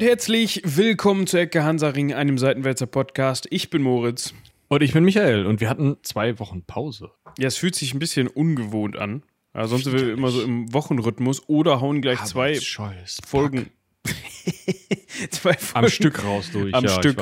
und herzlich willkommen zu Ecke Hansaring, einem Seitenwälzer Podcast. Ich bin Moritz. Und ich bin Michael und wir hatten zwei Wochen Pause. Ja, es fühlt sich ein bisschen ungewohnt an. Also sonst sind wir immer so im Wochenrhythmus oder hauen gleich zwei Folgen. zwei Folgen am Stück raus durch. Am ja, Stück.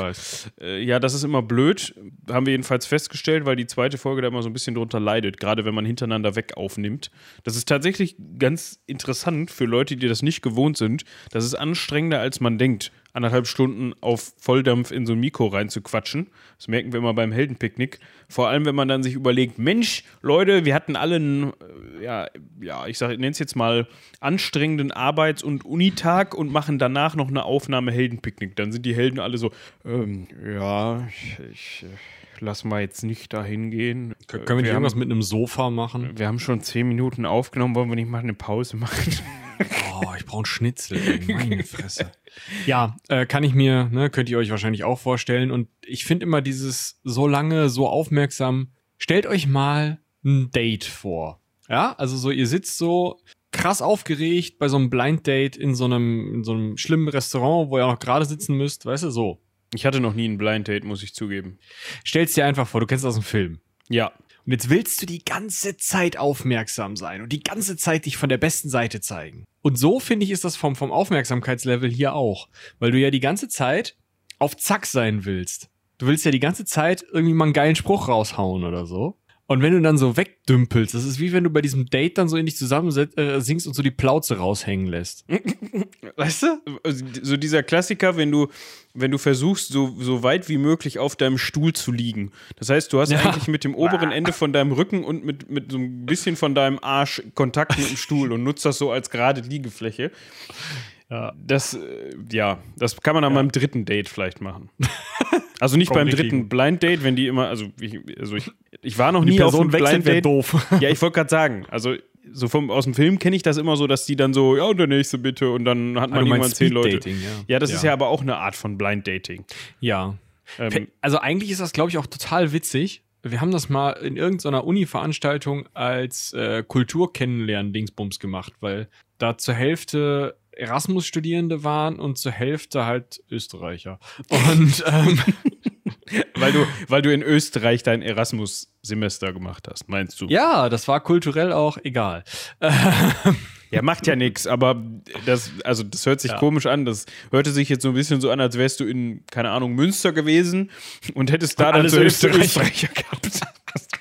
Äh, ja, das ist immer blöd. Haben wir jedenfalls festgestellt, weil die zweite Folge da immer so ein bisschen drunter leidet, gerade wenn man hintereinander weg aufnimmt. Das ist tatsächlich ganz interessant für Leute, die das nicht gewohnt sind. Das ist anstrengender, als man denkt anderthalb Stunden auf Volldampf in so ein Mikro reinzuquatschen. Das merken wir immer beim Heldenpicknick. Vor allem, wenn man dann sich überlegt, Mensch, Leute, wir hatten alle einen, äh, ja, ja, ich nenne es jetzt mal anstrengenden Arbeits- und Unitag und machen danach noch eine Aufnahme Heldenpicknick. Dann sind die Helden alle so, ähm, ja, ich, ich äh, lass mal jetzt nicht dahin gehen. Können wir nicht wir irgendwas haben, mit einem Sofa machen? Wir haben schon zehn Minuten aufgenommen, wollen wir nicht mal eine Pause machen? Oh, ich brauche einen Schnitzel, ey, meine Fresse. Ja, äh, kann ich mir, ne, könnt ihr euch wahrscheinlich auch vorstellen. Und ich finde immer dieses so lange, so aufmerksam. Stellt euch mal ein Date vor. Ja, also so, ihr sitzt so krass aufgeregt bei so einem Blind Date in so einem, in so einem schlimmen Restaurant, wo ihr auch noch gerade sitzen müsst, weißt du, so. Ich hatte noch nie ein Blind Date, muss ich zugeben. Stell's dir einfach vor, du kennst das aus dem Film. Ja. Und jetzt willst du die ganze Zeit aufmerksam sein und die ganze Zeit dich von der besten Seite zeigen. Und so finde ich ist das vom, vom Aufmerksamkeitslevel hier auch. Weil du ja die ganze Zeit auf Zack sein willst. Du willst ja die ganze Zeit irgendwie mal einen geilen Spruch raushauen oder so. Und wenn du dann so wegdümpelst, das ist wie wenn du bei diesem Date dann so in dich zusammen äh, singst und so die Plauze raushängen lässt. Weißt du? So dieser Klassiker, wenn du, wenn du versuchst, so, so weit wie möglich auf deinem Stuhl zu liegen. Das heißt, du hast ja. eigentlich mit dem oberen Ende von deinem Rücken und mit, mit so ein bisschen von deinem Arsch Kontakt mit dem Stuhl und nutzt das so als gerade Liegefläche. Ja. Das, äh, ja, das kann man an ja. meinem dritten Date vielleicht machen. Also nicht beim dritten Blind Date, wenn die immer, also ich, also ich, ich war noch nie auf einem Blind Date. doof. Ja, ich wollte gerade sagen, also so vom, aus dem Film kenne ich das immer so, dass die dann so, ja, und der nächste bitte und dann hat man ah, irgendwann zehn Leute. Ja. ja, das ja. ist ja aber auch eine Art von Blind Dating. Ja. Ähm, also eigentlich ist das, glaube ich, auch total witzig. Wir haben das mal in irgendeiner Uni-Veranstaltung als äh, Kultur-Kennenlernen-Dingsbums gemacht, weil da zur Hälfte Erasmus-Studierende waren und zur Hälfte halt Österreicher. Und ähm, weil du, weil du in Österreich dein Erasmus-Semester gemacht hast, meinst du? Ja, das war kulturell auch egal. Ja, macht ja nichts, aber das, also das hört sich ja. komisch an. Das hörte sich jetzt so ein bisschen so an, als wärst du in, keine Ahnung, Münster gewesen und hättest da und dann so Österreicher, Österreicher gehabt.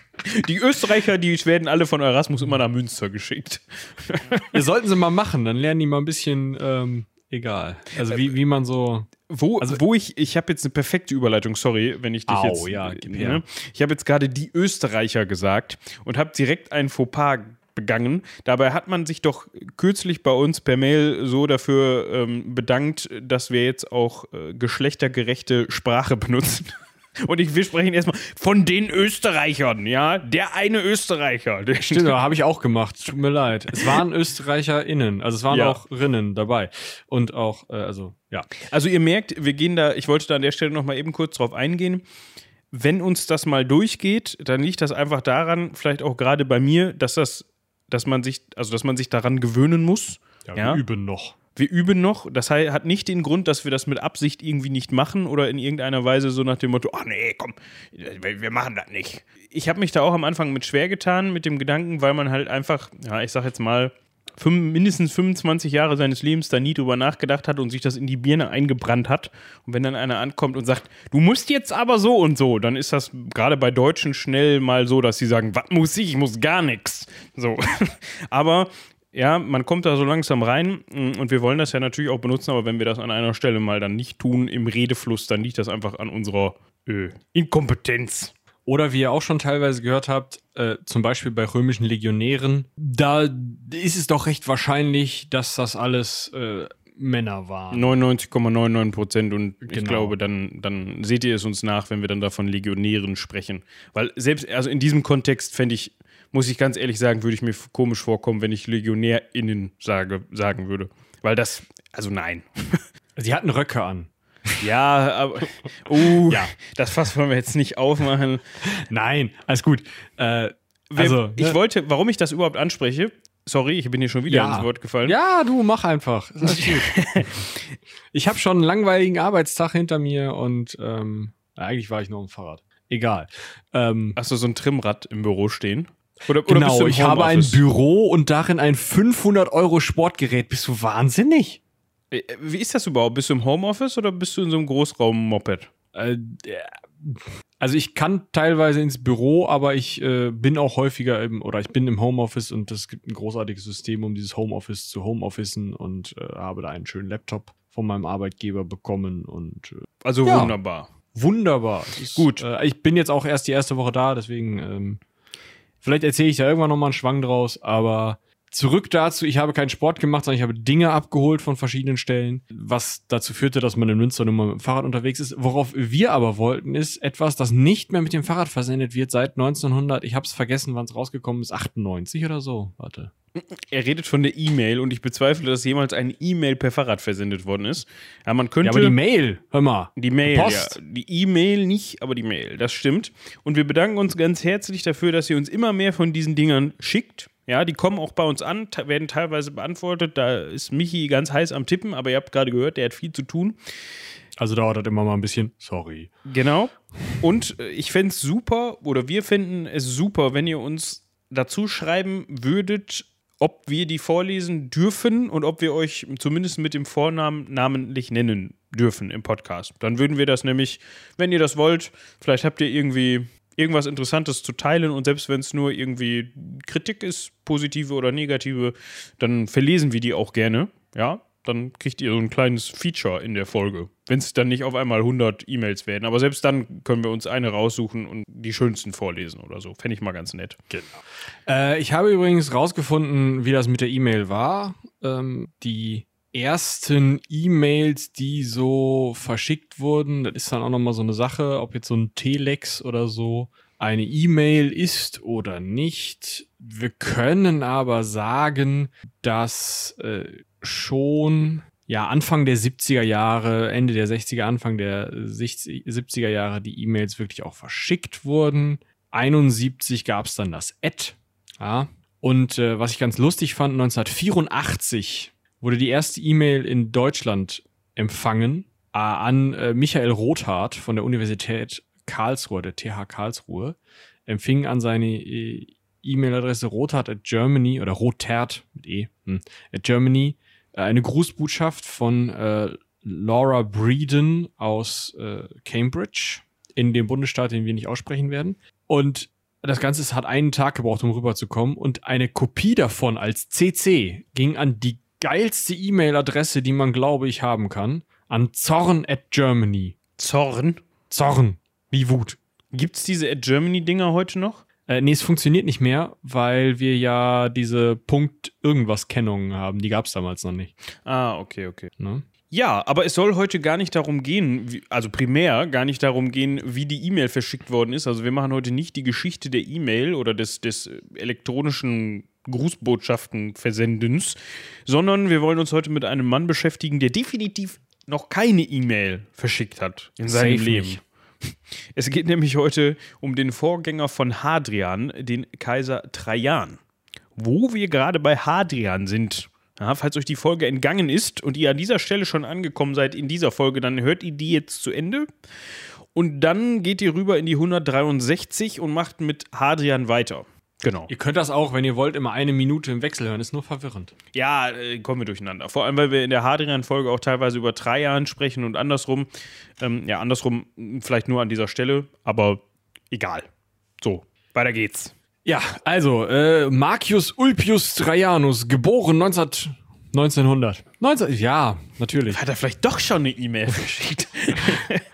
Die Österreicher, die werden alle von Erasmus immer nach Münster geschickt. Wir sollten sie mal machen, dann lernen die mal ein bisschen, ähm, egal. Also wie, wie man so. Wo, also, wo ich, ich habe jetzt eine perfekte Überleitung, sorry, wenn ich dich au, jetzt. Ja, ne? Ich habe jetzt gerade die Österreicher gesagt und habe direkt ein Fauxpas begangen. Dabei hat man sich doch kürzlich bei uns per Mail so dafür ähm, bedankt, dass wir jetzt auch äh, geschlechtergerechte Sprache benutzen. Und ich, wir sprechen erstmal von den Österreichern, ja. Der eine Österreicher. Der Stimmt, habe ich auch gemacht. Tut mir leid. Es waren ÖsterreicherInnen, also es waren ja. auch Rinnen dabei. Und auch, äh, also, ja. Also ihr merkt, wir gehen da, ich wollte da an der Stelle nochmal eben kurz drauf eingehen. Wenn uns das mal durchgeht, dann liegt das einfach daran, vielleicht auch gerade bei mir, dass das, dass man sich, also dass man sich daran gewöhnen muss. Ja, wir ja? üben noch wir üben noch. Das hat nicht den Grund, dass wir das mit Absicht irgendwie nicht machen oder in irgendeiner Weise so nach dem Motto, ach nee, komm, wir machen das nicht. Ich habe mich da auch am Anfang mit schwer getan, mit dem Gedanken, weil man halt einfach, ja, ich sag jetzt mal, fünf, mindestens 25 Jahre seines Lebens da nie drüber nachgedacht hat und sich das in die Birne eingebrannt hat. Und wenn dann einer ankommt und sagt, du musst jetzt aber so und so, dann ist das gerade bei Deutschen schnell mal so, dass sie sagen, was muss ich? Ich muss gar nichts. So. aber ja, man kommt da so langsam rein mm, und wir wollen das ja natürlich auch benutzen, aber wenn wir das an einer Stelle mal dann nicht tun im Redefluss, dann liegt das einfach an unserer äh, Inkompetenz. Oder wie ihr auch schon teilweise gehört habt, äh, zum Beispiel bei römischen Legionären, da ist es doch recht wahrscheinlich, dass das alles äh, Männer waren. 99,99 Prozent und genau. ich glaube, dann, dann seht ihr es uns nach, wenn wir dann davon Legionären sprechen. Weil selbst, also in diesem Kontext fände ich muss ich ganz ehrlich sagen, würde ich mir komisch vorkommen, wenn ich LegionärInnen sage, sagen würde. Weil das, also nein. Sie hatten Röcke an. Ja, aber uh, ja. das Fass wollen wir jetzt nicht aufmachen. Nein, alles gut. Äh, also, ich ne? wollte, warum ich das überhaupt anspreche, Sorry, ich bin hier schon wieder Ja. ins Wort gefallen. Ja, du mach einfach. Ich habe schon einen langweiligen Arbeitstag hinter mir und ähm, eigentlich war ich nur am Fahrrad. Egal. Ähm, Hast du so ein Trimrad im Büro stehen? Oder, oder genau, ich habe ein? Büro und darin ein 500 Euro Sportgerät. Bist du wahnsinnig? Äh, Wie ist das überhaupt? Bist du im Homeoffice oder bist du in so einem Großraum-Moped? Äh, also ich kann teilweise ins Büro, aber ich äh, bin auch häufiger im, oder ich bin im Homeoffice und es gibt ein großartiges System, um dieses Homeoffice zu Homeofficen und äh, habe da einen schönen Laptop von meinem Arbeitgeber bekommen und äh, Also Ja. wunderbar. wunderbar. Ist, Gut. Äh, ich bin jetzt auch erst die erste Woche da, deswegen ähm, vielleicht erzähle ich da irgendwann noch mal einen Schwang draus, aber zurück dazu, ich habe keinen Sport gemacht, sondern ich habe Dinge abgeholt von verschiedenen Stellen, was dazu führte, dass man in Münster nun mal mit dem Fahrrad unterwegs ist. Worauf wir aber wollten, ist etwas, das nicht mehr mit dem Fahrrad versendet wird seit 1900, ich habe es vergessen, wann es rausgekommen ist, 98 oder so. Warte. Er redet von der E-Mail und ich bezweifle, dass jemals eine E-Mail per Fahrrad versendet worden ist. Ja, man könnte. Ja, aber die Mail, hör mal. Die Mail, Post. ja. Die E-Mail nicht, aber die Mail, das stimmt. Und wir bedanken uns ganz herzlich dafür, dass ihr uns immer mehr von diesen Dingern schickt. Ja, die kommen auch bei uns an, werden teilweise beantwortet. Da ist Michi ganz heiß am Tippen, aber ihr habt gerade gehört, der hat viel zu tun. Also dauert das immer mal ein bisschen. Sorry. Genau. Und äh, ich fände es super, oder wir finden es super, wenn ihr uns dazu schreiben würdet, ob wir die vorlesen dürfen und ob wir euch zumindest mit dem Vornamen namentlich nennen dürfen im Podcast. Dann würden wir das nämlich, wenn ihr das wollt, vielleicht habt ihr irgendwie irgendwas Interessantes zu teilen und selbst wenn es nur irgendwie Kritik ist, positive oder negative, dann verlesen wir die auch gerne. Ja, dann kriegt ihr so ein kleines Feature in der Folge. Wenn es dann nicht auf einmal 100 E-Mails werden. Aber selbst dann können wir uns eine raussuchen und die schönsten vorlesen oder so. Fände ich mal ganz nett. Äh, ich habe übrigens rausgefunden, wie das mit der E-Mail war. Ähm, die ersten E-Mails, die so verschickt wurden, das ist dann auch nochmal so eine Sache, ob jetzt so ein Telex oder so eine E-Mail ist oder nicht. Wir können aber sagen, dass äh, schon ja Anfang der 70er Jahre, Ende der 60er, Anfang der 60, 70er Jahre die E-Mails wirklich auch verschickt wurden. 71 gab es dann das Ad. Ja. Und äh, was ich ganz lustig fand, 1984 wurde die erste E-Mail in Deutschland empfangen äh, an äh, Michael Rothardt von der Universität Karlsruhe, der TH Karlsruhe, empfing an seine äh, E-Mail-Adresse rothardt at Germany oder rothert mit E, hm, at Germany äh, eine Grußbotschaft von äh, Laura Breeden aus äh, Cambridge in dem Bundesstaat, den wir nicht aussprechen werden. Und das Ganze hat einen Tag gebraucht, um rüberzukommen. Und eine Kopie davon als CC ging an die geilste E-Mail-Adresse, die man, glaube ich, haben kann. An Zorn at Germany. Zorn. Zorn. Wie Wut. Gibt es diese At Germany-Dinger heute noch? Äh, nee, es funktioniert nicht mehr, weil wir ja diese Punkt-Irgendwas-Kennungen haben. Die gab es damals noch nicht. Ah, okay, okay. Ne? Ja, aber es soll heute gar nicht darum gehen, wie, also primär gar nicht darum gehen, wie die E-Mail verschickt worden ist. Also wir machen heute nicht die Geschichte der E-Mail oder des, des elektronischen Grußbotschaften-Versendens, sondern wir wollen uns heute mit einem Mann beschäftigen, der definitiv noch keine E-Mail verschickt hat in seinem Safe Leben. nicht. Es geht nämlich heute um den Vorgänger von Hadrian, den Kaiser Trajan. Wo wir gerade bei Hadrian sind, ja, falls euch die Folge entgangen ist und ihr an dieser Stelle schon angekommen seid in dieser Folge, dann hört ihr die jetzt zu Ende. Und dann geht ihr rüber in die 163 und macht mit Hadrian weiter. Genau. Ihr könnt das auch, wenn ihr wollt, immer eine Minute im Wechsel hören. Ist nur verwirrend. Ja, äh, kommen wir durcheinander. Vor allem, weil wir in der Hadrian-Folge auch teilweise über Trajan sprechen und andersrum. Ähm, ja, andersrum vielleicht nur an dieser Stelle, aber egal. So, weiter geht's. Ja, also, äh, Marcius Ulpius Trajanus, geboren 19, 1900. 19, ja, natürlich. Hat er vielleicht doch schon eine E-Mail verschickt?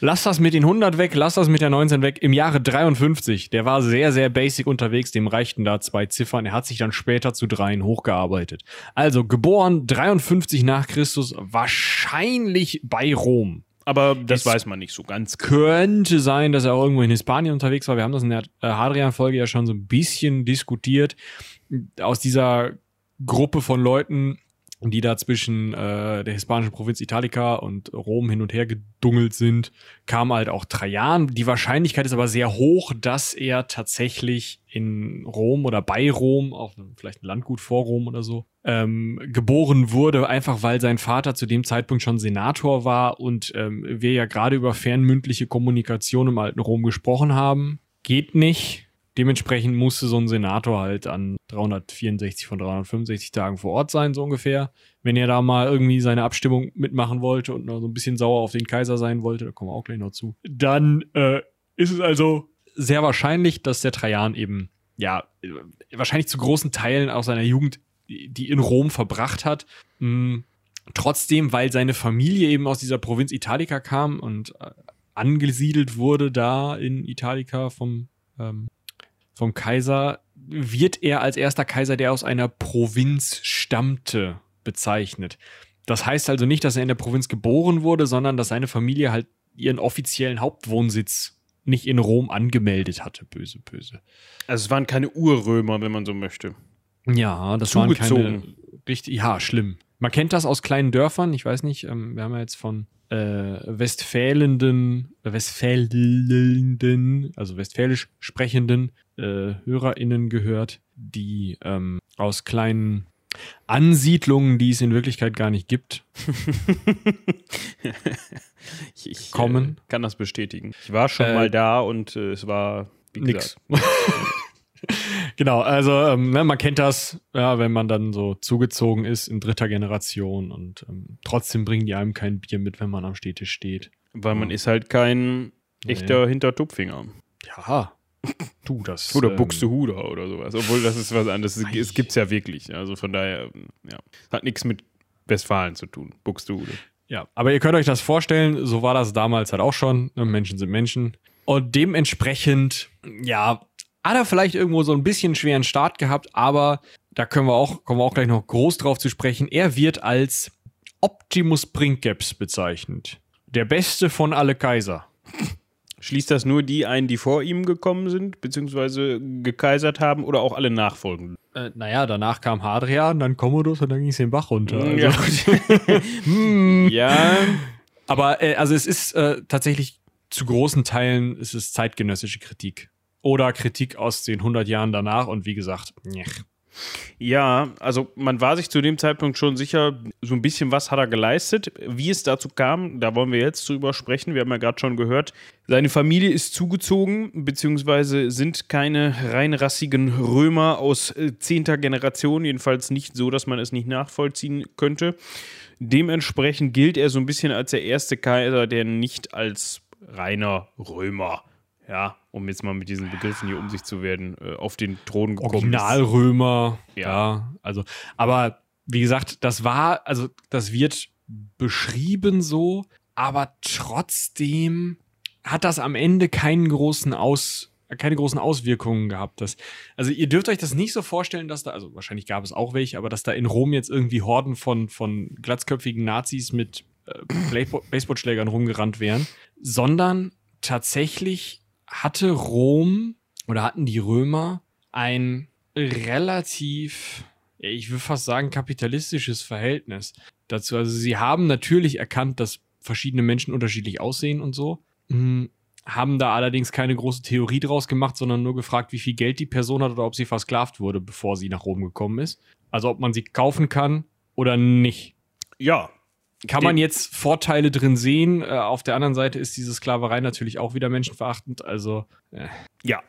Lass das mit den 100 weg, lass das mit der 19 weg. Im Jahre 53, der war sehr, sehr basic unterwegs, dem reichten da zwei Ziffern. Er hat sich dann später zu dreien hochgearbeitet. Also, geboren 53 nach Christus, wahrscheinlich bei Rom. Aber das Ist- weiß man nicht so ganz. Könnte sein, dass er auch irgendwo in Hispanien unterwegs war. Wir haben das in der äh, Hadrian-Folge ja schon so ein bisschen diskutiert. Aus dieser Gruppe von Leuten die da zwischen äh, der hispanischen Provinz Italica und Rom hin und her gedungelt sind, kam halt auch Trajan. Die Wahrscheinlichkeit ist aber sehr hoch, dass er tatsächlich in Rom oder bei Rom, auch vielleicht ein Landgut vor Rom oder so, ähm, geboren wurde, einfach weil sein Vater zu dem Zeitpunkt schon Senator war und ähm, wir ja gerade über fernmündliche Kommunikation im alten Rom gesprochen haben. Geht nicht Dementsprechend musste so ein Senator halt an 364 von 365 Tagen vor Ort sein, so ungefähr. Wenn er da mal irgendwie seine Abstimmung mitmachen wollte und noch so ein bisschen sauer auf den Kaiser sein wollte, da kommen wir auch gleich noch zu, dann äh, ist es also sehr wahrscheinlich, dass der Trajan eben, ja, wahrscheinlich zu großen Teilen aus seiner Jugend, die in Rom verbracht hat, hm, trotzdem, weil seine Familie eben aus dieser Provinz Italica kam und äh, angesiedelt wurde da in Italica vom ähm, vom Kaiser, wird er als erster Kaiser, der aus einer Provinz stammte, bezeichnet. Das heißt also nicht, dass er in der Provinz geboren wurde, sondern dass seine Familie halt ihren offiziellen Hauptwohnsitz nicht in Rom angemeldet hatte. Böse, böse. Also es waren keine Urrömer, wenn man so möchte. Ja, das Zugezogen. waren keine richtig, ja, schlimm. Man kennt das aus kleinen Dörfern, ich weiß nicht, ähm, wir haben ja jetzt von äh, Westfälenden, äh, Westfälenden, also westfälisch sprechenden äh, HörerInnen gehört, die ähm, aus kleinen Ansiedlungen, die es in Wirklichkeit gar nicht gibt, ich, ich kommen. Äh, kann das bestätigen. Ich war schon äh, mal da und äh, es war wie nix. Genau, also ähm, ne, man kennt das, ja, wenn man dann so zugezogen ist in dritter Generation und ähm, trotzdem bringen die einem kein Bier mit, wenn man am Städtisch steht. Weil man ist halt kein echter nee. Hintertupfinger. Ja, Du, das. Oder ähm, Buxtehude oder sowas. Obwohl, das ist was anderes. Es gibt es ja wirklich. Also von daher, ja. Hat nichts mit Westfalen zu tun. Buxtehude. Ja, aber ihr könnt euch das vorstellen, so war das damals halt auch schon. Ne, Menschen sind Menschen. Und dementsprechend, ja, hat er vielleicht irgendwo so ein bisschen schweren Start gehabt, aber da können wir auch, kommen wir auch gleich noch groß drauf zu sprechen. Er wird als Optimus Princeps bezeichnet. Der beste von alle Kaiser. Schließt das nur die ein, die vor ihm gekommen sind, beziehungsweise gekaisert haben oder auch alle nachfolgenden? Äh, naja, danach kam Hadrian, dann Commodus und dann ging es den Bach runter. Also. Ja. hm. ja. Aber äh, also es ist äh, tatsächlich zu großen Teilen ist es zeitgenössische Kritik. Oder Kritik aus den 100 Jahren danach und wie gesagt, nech. Ja, also man war sich zu dem Zeitpunkt schon sicher, so ein bisschen was hat er geleistet. Wie es dazu kam, da wollen wir jetzt drüber sprechen. Wir haben ja gerade schon gehört, seine Familie ist zugezogen, beziehungsweise sind keine reinrassigen Römer aus äh, zehnter Generation, jedenfalls nicht so, dass man es nicht nachvollziehen könnte. Dementsprechend gilt er so ein bisschen als der erste Kaiser, der nicht als reiner Römer ja, um jetzt mal mit diesen Begriffen hier um sich zu werden, äh, auf den Thron gekommen Originalrömer, ja. ja. Also, aber wie gesagt, das war, also das wird beschrieben so, aber trotzdem hat das am Ende keinen großen Aus, keine großen Auswirkungen gehabt. Das, also ihr dürft euch das nicht so vorstellen, dass da, also wahrscheinlich gab es auch welche, aber dass da in Rom jetzt irgendwie Horden von, von glatzköpfigen Nazis mit äh, Baseballschlägern rumgerannt wären, sondern tatsächlich hatte Rom oder hatten die Römer ein relativ, ich würde fast sagen, kapitalistisches Verhältnis dazu. Also sie haben natürlich erkannt, dass verschiedene Menschen unterschiedlich aussehen und so. Hm, haben da allerdings keine große Theorie draus gemacht, sondern nur gefragt, wie viel Geld die Person hat oder ob sie versklavt wurde, bevor sie nach Rom gekommen ist. Also ob man sie kaufen kann oder nicht. Ja, kann man jetzt Vorteile drin sehen. Äh, auf der anderen Seite ist diese Sklaverei natürlich auch wieder menschenverachtend. Also. Äh. Ja.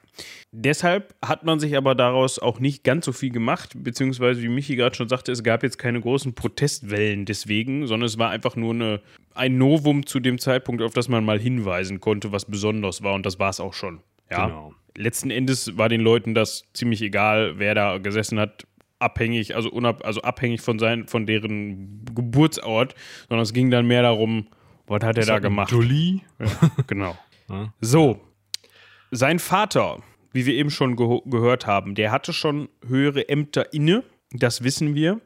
Deshalb hat man sich aber daraus auch nicht ganz so viel gemacht, beziehungsweise, wie Michi gerade schon sagte, es gab jetzt keine großen Protestwellen deswegen, sondern es war einfach nur eine, ein Novum zu dem Zeitpunkt, auf das man mal hinweisen konnte, was besonders war. Und das war es auch schon. Ja. Genau. Letzten Endes war den Leuten das ziemlich egal, wer da gesessen hat abhängig, also, unab, also abhängig von, sein, von deren Geburtsort, sondern es ging dann mehr darum, was hat er da gemacht? Jolie? Ja, genau. So, sein Vater, wie wir eben schon ge gehört haben, der hatte schon höhere Ämter inne, das wissen wir.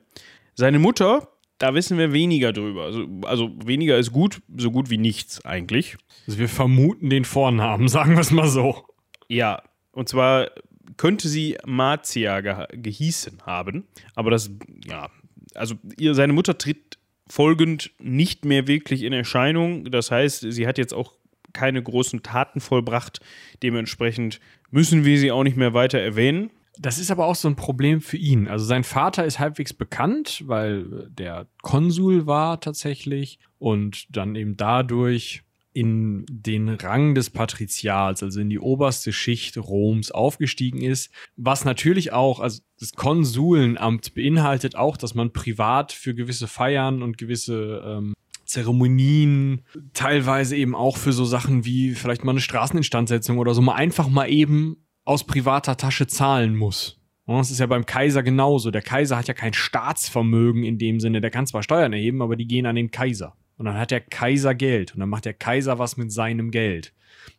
Seine Mutter, da wissen wir weniger drüber. Also, also weniger ist gut, so gut wie nichts eigentlich. Also wir vermuten den Vornamen, sagen wir es mal so. Ja, und zwar könnte sie Marcia ge gehießen haben, aber das, ja, also ihr, seine Mutter tritt folgend nicht mehr wirklich in Erscheinung. Das heißt, sie hat jetzt auch keine großen Taten vollbracht. Dementsprechend müssen wir sie auch nicht mehr weiter erwähnen. Das ist aber auch so ein Problem für ihn. Also sein Vater ist halbwegs bekannt, weil der Konsul war tatsächlich und dann eben dadurch in den Rang des Patrizials, also in die oberste Schicht Roms aufgestiegen ist, was natürlich auch, also das Konsulenamt beinhaltet auch, dass man privat für gewisse Feiern und gewisse ähm, Zeremonien, teilweise eben auch für so Sachen wie vielleicht mal eine Straßeninstandsetzung oder so, mal einfach mal eben aus privater Tasche zahlen muss. das ist ja beim Kaiser genauso. Der Kaiser hat ja kein Staatsvermögen in dem Sinne. Der kann zwar Steuern erheben, aber die gehen an den Kaiser. Und dann hat der Kaiser Geld und dann macht der Kaiser was mit seinem Geld.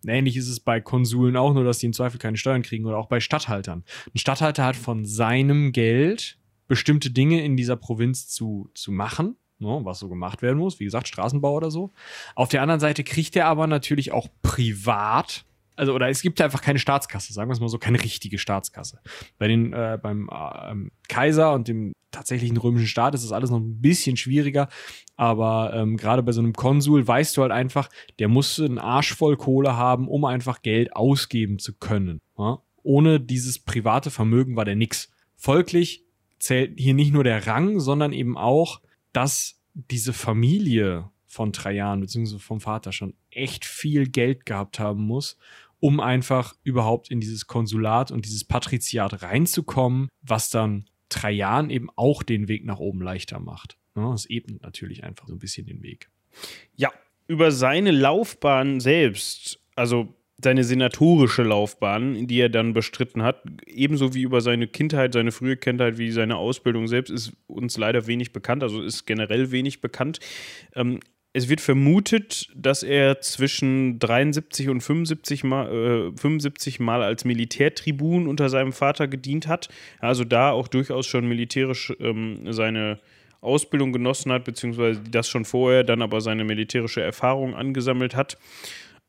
Ähnlich ist es bei Konsuln auch, nur dass die im Zweifel keine Steuern kriegen oder auch bei Statthaltern. Ein Statthalter hat von seinem Geld bestimmte Dinge in dieser Provinz zu, zu machen, ne, was so gemacht werden muss, wie gesagt, Straßenbau oder so. Auf der anderen Seite kriegt er aber natürlich auch privat also oder es gibt einfach keine Staatskasse, sagen wir es mal so, keine richtige Staatskasse. Bei den, äh, beim äh, Kaiser und dem tatsächlichen römischen Staat ist das alles noch ein bisschen schwieriger, aber ähm, gerade bei so einem Konsul weißt du halt einfach, der muss einen Arsch voll Kohle haben, um einfach Geld ausgeben zu können. Ja? Ohne dieses private Vermögen war der nix. Folglich zählt hier nicht nur der Rang, sondern eben auch, dass diese Familie von Trajan bzw. vom Vater schon echt viel Geld gehabt haben muss, um einfach überhaupt in dieses Konsulat und dieses Patriziat reinzukommen, was dann Trajan eben auch den Weg nach oben leichter macht. Ja, das ebnet natürlich einfach so ein bisschen den Weg. Ja, über seine Laufbahn selbst, also seine senatorische Laufbahn, die er dann bestritten hat, ebenso wie über seine Kindheit, seine frühe Kindheit, wie seine Ausbildung selbst, ist uns leider wenig bekannt, also ist generell wenig bekannt. Ähm, es wird vermutet, dass er zwischen 73 und 75 Mal, äh, 75 Mal als Militärtribun unter seinem Vater gedient hat. Also da auch durchaus schon militärisch ähm, seine Ausbildung genossen hat, beziehungsweise das schon vorher, dann aber seine militärische Erfahrung angesammelt hat.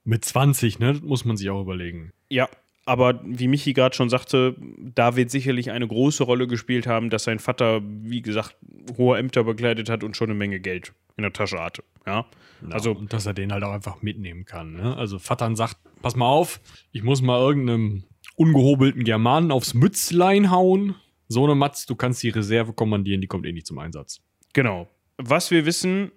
Mit 20, ne? Muss man sich auch überlegen. Ja, aber wie Michi gerade schon sagte, da wird sicherlich eine große Rolle gespielt haben, dass sein Vater, wie gesagt, hohe Ämter bekleidet hat und schon eine Menge Geld in der Tasche hatte. Ja, ja also und dass er den halt auch einfach mitnehmen kann. Ne? Also Vattern sagt, pass mal auf, ich muss mal irgendeinem ungehobelten Germanen aufs Mützlein hauen. So eine Matz, du kannst die Reserve kommandieren, die kommt eh nicht zum Einsatz. Genau. Was wir wissen,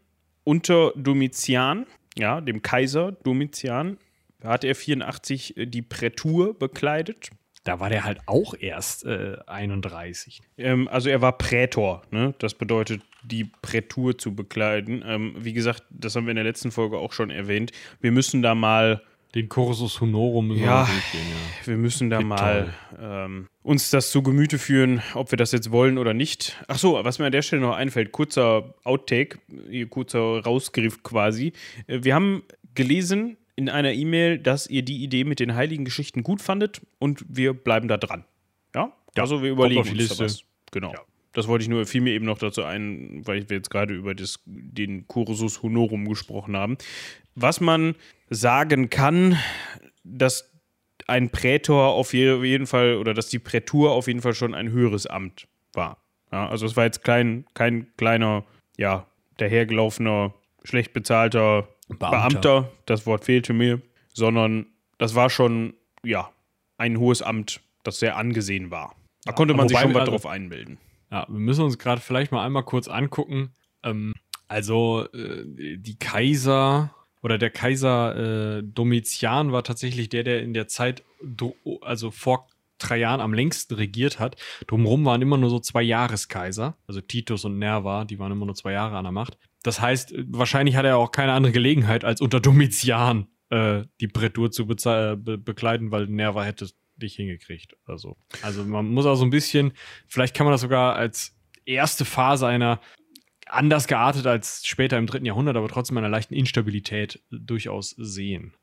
unter Domitian, ja, dem Kaiser Domitian, hat er 84 die Prätur bekleidet. Da war der halt auch erst äh, 31. Ähm, also er war Prätor, ne? Das bedeutet, die Prätur zu bekleiden. Ähm, wie gesagt, das haben wir in der letzten Folge auch schon erwähnt. Wir müssen da mal. Den Cursus Honorum müssen ja, wir, ja. wir müssen da Geht mal ähm, uns das zu Gemüte führen, ob wir das jetzt wollen oder nicht. Ach so, was mir an der Stelle noch einfällt, kurzer Outtake, kurzer Rausgriff quasi. Äh, wir haben gelesen, in einer E-Mail, dass ihr die Idee mit den heiligen Geschichten gut fandet und wir bleiben da dran. Ja? ja also wir überlegen uns Liste. was. Genau. Ja. Das wollte ich nur, fiel mir eben noch dazu ein, weil wir jetzt gerade über das, den Cursus Honorum gesprochen haben. Was man sagen kann, dass ein Prätor auf jeden Fall oder dass die Prätur auf jeden Fall schon ein höheres Amt war. Ja, also es war jetzt klein, kein kleiner, ja, dahergelaufener, schlecht bezahlter Beamter. Beamter, das Wort fehlte mir, sondern das war schon, ja, ein hohes Amt, das sehr angesehen war. Da ja, konnte man sich schon was also, drauf einbilden. Ja, wir müssen uns gerade vielleicht mal einmal kurz angucken. Ähm, also, äh, die Kaiser oder der Kaiser äh, Domitian war tatsächlich der, der in der Zeit, also vor Trajan am längsten regiert hat. Drumherum waren immer nur so zwei Jahreskaiser, also Titus und Nerva, die waren immer nur zwei Jahre an der Macht. Das heißt, wahrscheinlich hat er auch keine andere Gelegenheit, als unter Domitian äh, die Prätur zu be bekleiden, weil Nerva hätte dich hingekriegt oder so. Also man muss auch so ein bisschen, vielleicht kann man das sogar als erste Phase einer anders geartet als später im dritten Jahrhundert, aber trotzdem einer leichten Instabilität durchaus sehen.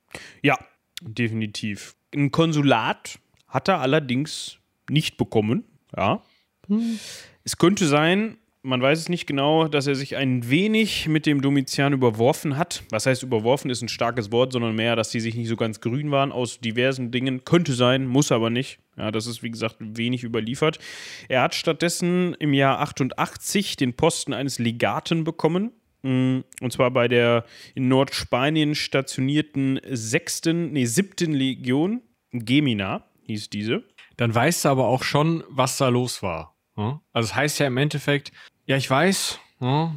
Ja, definitiv. Ein Konsulat hat er allerdings nicht bekommen. Ja. Hm. Es könnte sein, Man weiß es nicht genau, dass er sich ein wenig mit dem Domitian überworfen hat. Was heißt überworfen ist ein starkes Wort, sondern mehr, dass die sich nicht so ganz grün waren aus diversen Dingen. Könnte sein, muss aber nicht. Ja, das ist wie gesagt wenig überliefert. Er hat stattdessen im Jahr 88 den Posten eines Legaten bekommen. Mm, und zwar bei der in Nordspanien stationierten sechsten, nee, siebten Legion, Gemina hieß diese. Dann weißt du aber auch schon, was da los war. Also es heißt ja im Endeffekt, ja, ich weiß,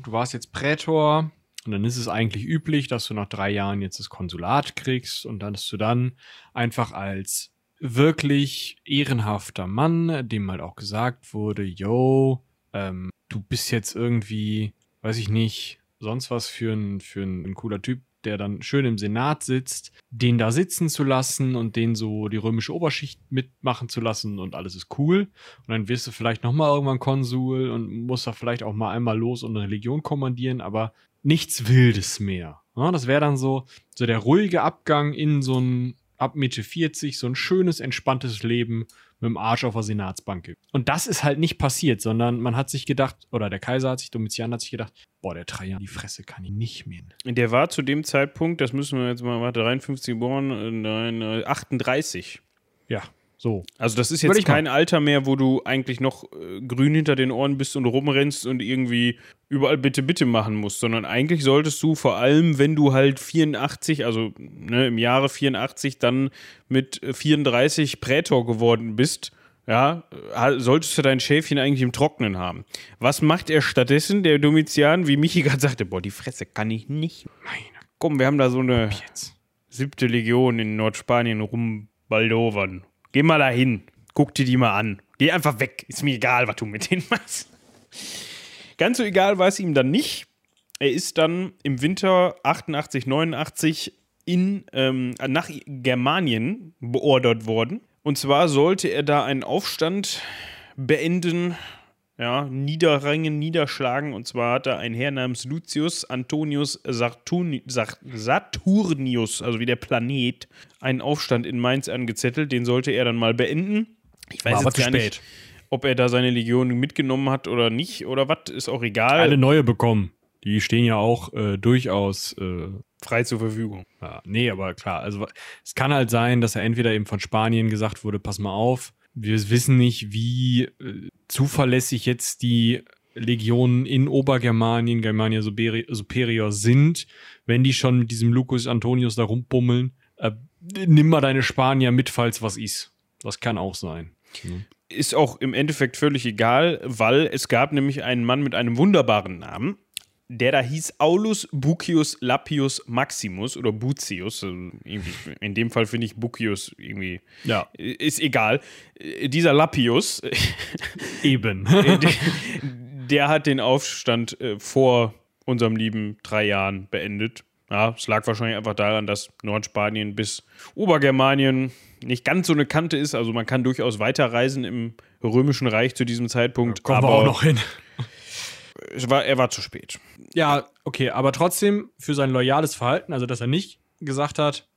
du warst jetzt Prätor und dann ist es eigentlich üblich, dass du nach drei Jahren jetzt das Konsulat kriegst und dann, dass du dann einfach als wirklich ehrenhafter Mann, dem halt auch gesagt wurde, yo, ähm, du bist jetzt irgendwie, weiß ich nicht, sonst was für ein, für ein, ein cooler Typ, der dann schön im Senat sitzt, den da sitzen zu lassen und den so die römische Oberschicht mitmachen zu lassen und alles ist cool. Und dann wirst du vielleicht nochmal irgendwann Konsul und musst da vielleicht auch mal einmal los und eine Legion kommandieren, aber nichts Wildes mehr. Ja, das wäre dann so, so der ruhige Abgang in so ein ab Mitte 40, so ein schönes, entspanntes Leben mit dem Arsch auf der Senatsbank gibt. Und das ist halt nicht passiert, sondern man hat sich gedacht, oder der Kaiser hat sich, Domitian hat sich gedacht, boah, der Trajan, die Fresse kann ich nicht mehr. Der war zu dem Zeitpunkt, das müssen wir jetzt mal, warte, 53 geboren, nein, 38. Ja, so. Also das ist jetzt kein Alter mehr, wo du eigentlich noch äh, grün hinter den Ohren bist und rumrennst und irgendwie überall bitte, bitte machen musst, sondern eigentlich solltest du vor allem, wenn du halt 84, also ne, im Jahre 84 dann mit 34 Prätor geworden bist, ja, solltest du dein Schäfchen eigentlich im Trocknen haben. Was macht er stattdessen, der Domitian, wie Michi gerade sagte, boah, die Fresse kann ich nicht. Meine, komm, wir haben da so eine siebte Legion in Nordspanien rumbaldowern. Geh mal dahin, guck dir die mal an. Geh einfach weg, ist mir egal, was du mit denen machst. Ganz so egal war es ihm dann nicht. Er ist dann im Winter 88, 89 in, ähm, nach Germanien beordert worden. Und zwar sollte er da einen Aufstand beenden, ja, niederringen, niederschlagen. Und zwar hat er einen Herr namens Lucius Antonius Saturn, Saturnius, also wie der Planet, einen Aufstand in Mainz angezettelt. Den sollte er dann mal beenden. Ich weiß War jetzt gar nicht, ob er da seine Legion mitgenommen hat oder nicht oder was, ist auch egal. Eine neue bekommen. Die stehen ja auch äh, durchaus äh, frei zur Verfügung. Ja, nee, aber klar, also es kann halt sein, dass er entweder eben von Spanien gesagt wurde, pass mal auf, wir wissen nicht, wie äh, zuverlässig jetzt die Legionen in Obergermanien, Germania Superior sind, wenn die schon mit diesem Lucus Antonius da rumbummeln. Äh, nimm mal deine Spanier mit, falls was ist. Das kann auch sein. Mhm. Ist auch im Endeffekt völlig egal, weil es gab nämlich einen Mann mit einem wunderbaren Namen, der da hieß Aulus Bucius Lapius Maximus oder Bucius. Also in dem Fall finde ich Bucius irgendwie. Ja. Ist egal. Dieser Lapius. Eben. der, der, hat den Aufstand äh, vor unserem lieben drei Jahren beendet. Ja, es lag wahrscheinlich einfach daran, dass Nordspanien bis Obergermanien nicht ganz so eine Kante ist. Also man kann durchaus weiterreisen im Römischen Reich zu diesem Zeitpunkt. kommen aber wir auch noch hin war, er war zu spät. Ja, okay, aber trotzdem für sein loyales Verhalten, also dass er nicht gesagt hat,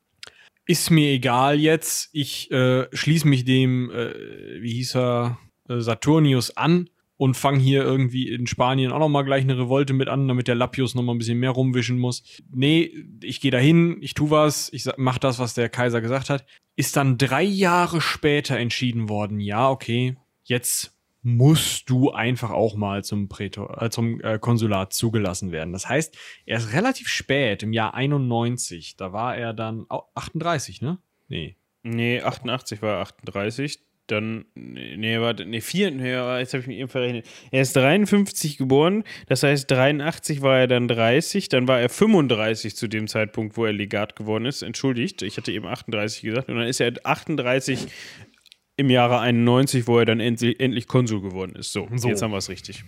ist mir egal jetzt, ich äh, schließe mich dem, äh, wie hieß er, äh, Saturnius an und fange hier irgendwie in Spanien auch nochmal gleich eine Revolte mit an, damit der Lappius nochmal ein bisschen mehr rumwischen muss. Nee, ich gehe dahin, ich tu was, ich mach das, was der Kaiser gesagt hat. Ist dann drei Jahre später entschieden worden, ja, okay, jetzt musst du einfach auch mal zum, Prätor, äh, zum äh, Konsulat zugelassen werden. Das heißt, er ist relativ spät, im Jahr 91, da war er dann oh, 38, ne? Nee. Nee, 88 war er 38. Dann, nee, warte, nee, vier, nee, jetzt habe ich mich eben verrechnet. Er ist 53 geboren, das heißt 83 war er dann 30, dann war er 35 zu dem Zeitpunkt, wo er Legat geworden ist. Entschuldigt, ich hatte eben 38 gesagt. Und dann ist er 38 im Jahre 91, wo er dann endlich, endlich Konsul geworden ist. So, so. jetzt haben wir es richtig.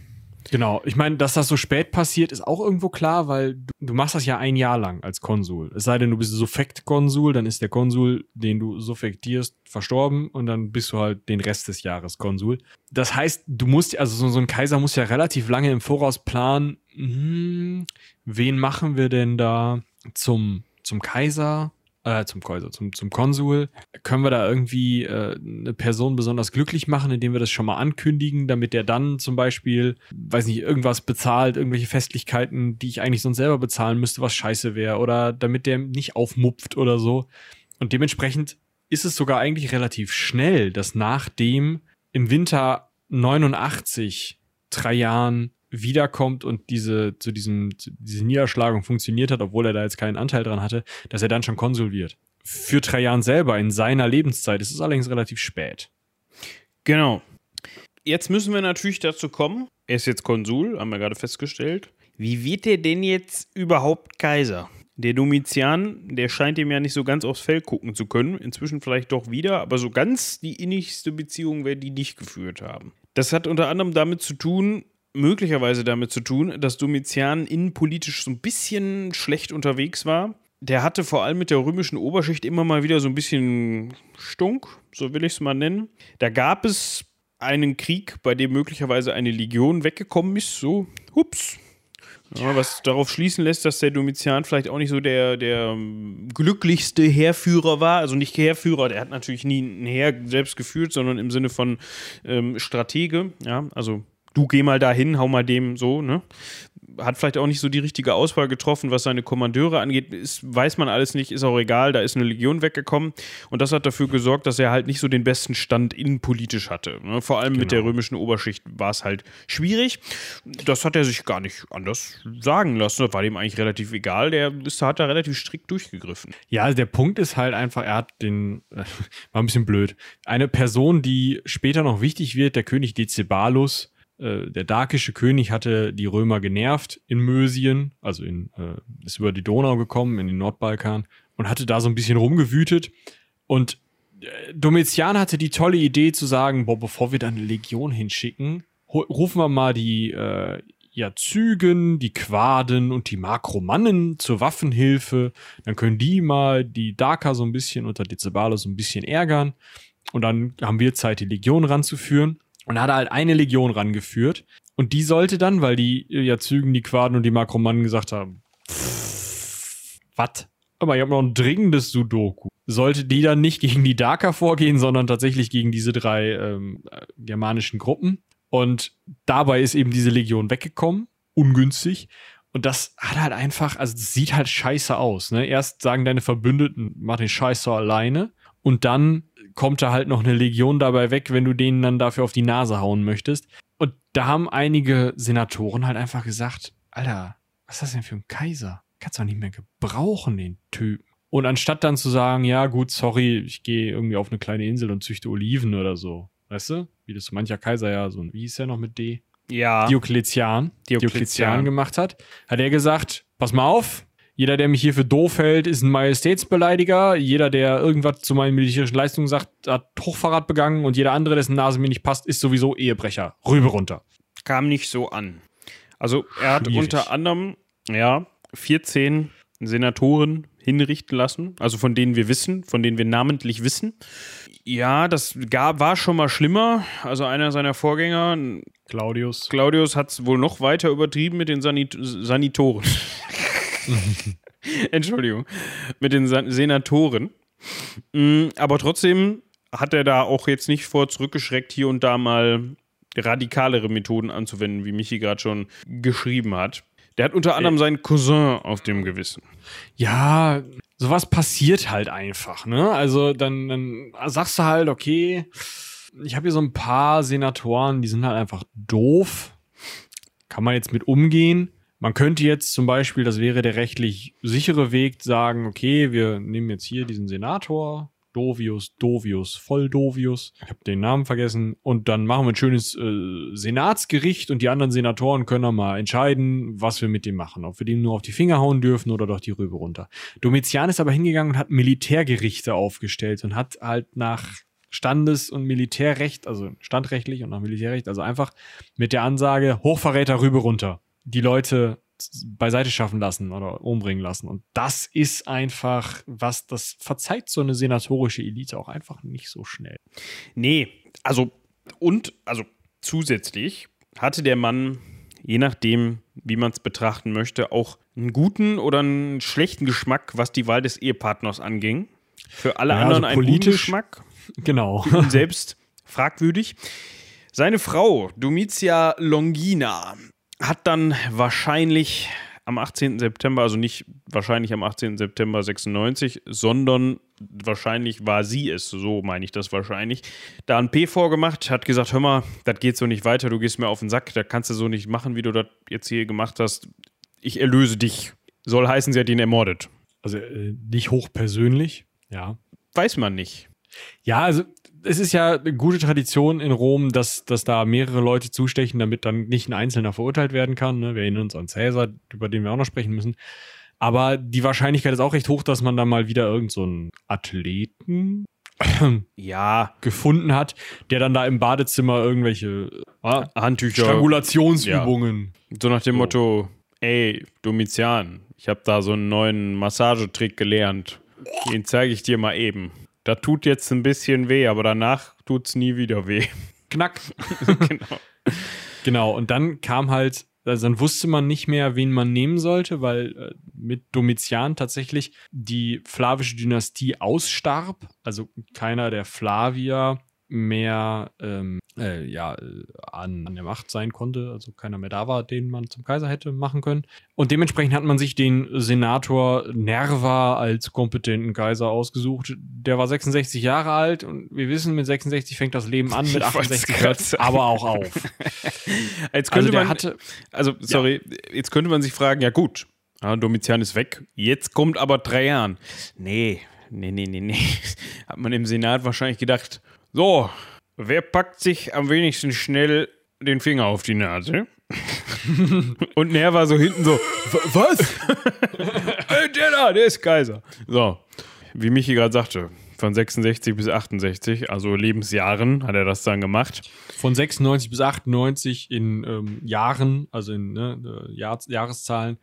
Genau. Ich meine, dass das so spät passiert, ist auch irgendwo klar, weil du, du, machst das ja ein Jahr lang als Konsul. Es sei denn, du bist Suffekt-Konsul, dann ist der Konsul, den du suffektierst, verstorben und dann bist du halt den Rest des Jahres Konsul. Das heißt, du musst, also so, so ein Kaiser muss ja relativ lange im Voraus planen, hm, wen machen wir denn da zum, zum Kaiser? Äh, zum Käuser, zum, zum Konsul. Können wir da irgendwie äh, eine Person besonders glücklich machen, indem wir das schon mal ankündigen, damit der dann zum Beispiel, weiß nicht, irgendwas bezahlt, irgendwelche Festlichkeiten, die ich eigentlich sonst selber bezahlen müsste, was scheiße wäre, oder damit der nicht aufmupft oder so. Und dementsprechend ist es sogar eigentlich relativ schnell, dass nachdem im Winter 89 drei Jahren wiederkommt und diese zu diesem zu diese Niederschlagung funktioniert hat, obwohl er da jetzt keinen Anteil dran hatte, dass er dann schon Konsul wird. Für Trajan selber in seiner Lebenszeit ist es allerdings relativ spät. Genau. Jetzt müssen wir natürlich dazu kommen. Er ist jetzt Konsul, haben wir gerade festgestellt. Wie wird er denn jetzt überhaupt Kaiser? Der Domitian, der scheint ihm ja nicht so ganz aufs Feld gucken zu können. Inzwischen vielleicht doch wieder, aber so ganz die innigste Beziehung werden die nicht geführt haben. Das hat unter anderem damit zu tun, möglicherweise damit zu tun, dass Domitian innenpolitisch so ein bisschen schlecht unterwegs war. Der hatte vor allem mit der römischen Oberschicht immer mal wieder so ein bisschen Stunk, so will ich es mal nennen. Da gab es einen Krieg, bei dem möglicherweise eine Legion weggekommen ist, so, hups. Ja, was darauf schließen lässt, dass der Domitian vielleicht auch nicht so der, der ähm, glücklichste Heerführer war. Also nicht Heerführer, der hat natürlich nie ein Heer selbst geführt, sondern im Sinne von ähm, Stratege. Ja, also du geh mal dahin, hau mal dem so, ne? Hat vielleicht auch nicht so die richtige Auswahl getroffen, was seine Kommandeure angeht. Ist, weiß man alles nicht, ist auch egal. Da ist eine Legion weggekommen. Und das hat dafür gesorgt, dass er halt nicht so den besten Stand innenpolitisch hatte. Ne? Vor allem genau. mit der genau. römischen Oberschicht war es halt schwierig. Das hat er sich gar nicht anders sagen lassen. Das war dem eigentlich relativ egal. Der ist, hat da relativ strikt durchgegriffen. Ja, also der Punkt ist halt einfach, er hat den, war ein bisschen blöd. Eine Person, die später noch wichtig wird, der König Decebalus, äh, der dakische König hatte die Römer genervt in Mösien, also in, äh, ist über die Donau gekommen, in den Nordbalkan und hatte da so ein bisschen rumgewütet. Und äh, Domitian hatte die tolle Idee zu sagen, boah, bevor wir da eine Legion hinschicken, rufen wir mal die äh, ja, Zügen, die Quaden und die Makromannen zur Waffenhilfe. Dann können die mal die Daker so ein bisschen unter Decebalus so ein bisschen ärgern. Und dann haben wir Zeit, die Legion ranzuführen. Und da hat er halt eine Legion rangeführt. Und die sollte dann, weil die ja Zügen, die Quaden und die Makromannen gesagt haben, was? Aber ich habe noch ein dringendes Sudoku. Sollte die dann nicht gegen die Darker vorgehen, sondern tatsächlich gegen diese drei ähm, germanischen Gruppen. Und dabei ist eben diese Legion weggekommen. Ungünstig. Und das hat halt einfach, also das sieht halt scheiße aus. Ne? Erst sagen deine Verbündeten, mach den Scheiß so alleine. Und dann kommt da halt noch eine Legion dabei weg, wenn du denen dann dafür auf die Nase hauen möchtest. Und da haben einige Senatoren halt einfach gesagt, Alter, was ist das denn für ein Kaiser? Kannst du nicht mehr gebrauchen, den Typen. Und anstatt dann zu sagen, ja gut, sorry, ich gehe irgendwie auf eine kleine Insel und züchte Oliven oder so, weißt du? Wie das mancher Kaiser ja so, wie hieß der noch mit D? Ja. Diokletian, Diokletian, Diokletian gemacht hat, hat er gesagt, pass mal auf, jeder, der mich hier für doof hält, ist ein Majestätsbeleidiger. Jeder, der irgendwas zu meinen militärischen Leistungen sagt, hat Hochverrat begangen. Und jeder andere, dessen Nase mir nicht passt, ist sowieso Ehebrecher. Rübe runter. Kam nicht so an. Also er hat Schwierig. unter anderem, ja, 14 Senatoren hinrichten lassen, also von denen wir wissen, von denen wir namentlich wissen. Ja, das gab, war schon mal schlimmer. Also einer seiner Vorgänger, Claudius, Claudius hat es wohl noch weiter übertrieben mit den Sanit Sanitoren. Entschuldigung, mit den Senatoren. Mm, aber trotzdem hat er da auch jetzt nicht vor zurückgeschreckt, hier und da mal radikalere Methoden anzuwenden, wie Michi gerade schon geschrieben hat. Der hat unter anderem seinen Cousin auf dem Gewissen. Ja, sowas passiert halt einfach, ne? Also dann, dann sagst du halt, okay, ich habe hier so ein paar Senatoren, die sind halt einfach doof. Kann man jetzt mit umgehen. Man könnte jetzt zum Beispiel, das wäre der rechtlich sichere Weg, sagen, okay, wir nehmen jetzt hier diesen Senator, Dovius, Dovius, Volldovius, ich habe den Namen vergessen, und dann machen wir ein schönes äh, Senatsgericht und die anderen Senatoren können dann mal entscheiden, was wir mit dem machen, ob wir dem nur auf die Finger hauen dürfen oder doch die Rübe runter. Domitian ist aber hingegangen und hat Militärgerichte aufgestellt und hat halt nach Standes- und Militärrecht, also standrechtlich und nach Militärrecht, also einfach mit der Ansage Hochverräter Rübe runter die Leute beiseite schaffen lassen oder umbringen lassen. Und das ist einfach, was das verzeiht so eine senatorische Elite auch einfach nicht so schnell. Nee, also und, also zusätzlich hatte der Mann je nachdem, wie man es betrachten möchte, auch einen guten oder einen schlechten Geschmack, was die Wahl des Ehepartners anging. Für alle Ja, anderen also einen guten Geschmack Genau. und selbst fragwürdig. Seine Frau, Domitia Longina, hat dann wahrscheinlich am 18. September, also nicht wahrscheinlich am 18. September 96, sondern wahrscheinlich war sie es, so meine ich das wahrscheinlich, da ein P vorgemacht, hat gesagt, hör mal, das geht so nicht weiter, du gehst mir auf den Sack, das kannst du so nicht machen, wie du das jetzt hier gemacht hast. Ich erlöse dich. Soll heißen, sie hat ihn ermordet. Also äh, nicht hochpersönlich. Ja. Weiß man nicht. Ja, also es ist ja eine gute Tradition in Rom, dass, dass da mehrere Leute zustechen, damit dann nicht ein Einzelner verurteilt werden kann. Ne? Wir erinnern uns an Cäsar, über den wir auch noch sprechen müssen. Aber die Wahrscheinlichkeit ist auch recht hoch, dass man da mal wieder irgend so einen Athleten Ja, gefunden hat, der dann da im Badezimmer irgendwelche äh, Handtücher. Strangulationsübungen. So nach dem So. Motto, ey, Domitian, ich habe da so einen neuen Massagetrick gelernt. Den zeige ich dir mal eben. Da tut jetzt ein bisschen weh, aber danach tut's nie wieder weh. Knack. genau. Genau, und dann kam halt, also dann wusste man nicht mehr, wen man nehmen sollte, weil äh, mit Domitian tatsächlich die flavische Dynastie ausstarb. Also keiner der Flavier mehr ähm, äh, ja, an, an der Macht sein konnte, also keiner mehr da war, den man zum Kaiser hätte machen können. Und dementsprechend hat man sich den Senator Nerva als kompetenten Kaiser ausgesucht. Der war 66 Jahre alt und wir wissen, mit 66 fängt das Leben an, mit Ich wollt's 68 grad hört sagen. aber auch auf. Jetzt Also könnte der man, hatte, also sorry, jetzt könnte man sich fragen, ja gut, ja, Domitian ist weg, jetzt kommt aber Trajan. Nee, nee, nee, nee, nee. Hat man im Senat wahrscheinlich gedacht, so, wer packt sich am wenigsten schnell den Finger auf die Nase? Und Ner war so hinten so, "W- was? Der da, der ist Kaiser. So, wie Michi gerade sagte, von 66 bis 68, also Lebensjahren, hat er das dann gemacht. von 96 bis 98 in ähm, Jahren, also in ne, äh, Jahr, Jahreszahlen.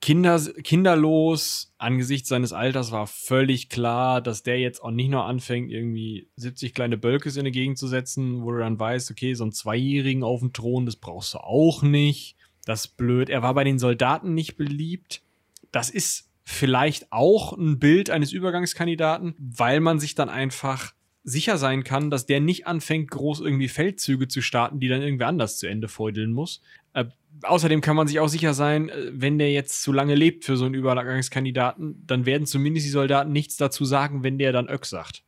Kinder, kinderlos, angesichts seines Alters war völlig klar, dass der jetzt auch nicht nur anfängt, irgendwie 70 kleine Bölkes in die Gegend zu setzen, wo du dann weißt, okay, so einen Zweijährigen auf dem Thron, das brauchst du auch nicht. Das ist blöd. Er war bei den Soldaten nicht beliebt. Das ist vielleicht auch ein Bild eines Übergangskandidaten, weil man sich dann einfach sicher sein kann, dass der nicht anfängt, groß irgendwie Feldzüge zu starten, die dann irgendwer anders zu Ende feudeln muss. Außerdem kann man sich auch sicher sein, äh, wenn der jetzt zu lange lebt für so einen Übergangskandidaten, dann werden zumindest die Soldaten nichts dazu sagen, wenn der dann Öck sagt.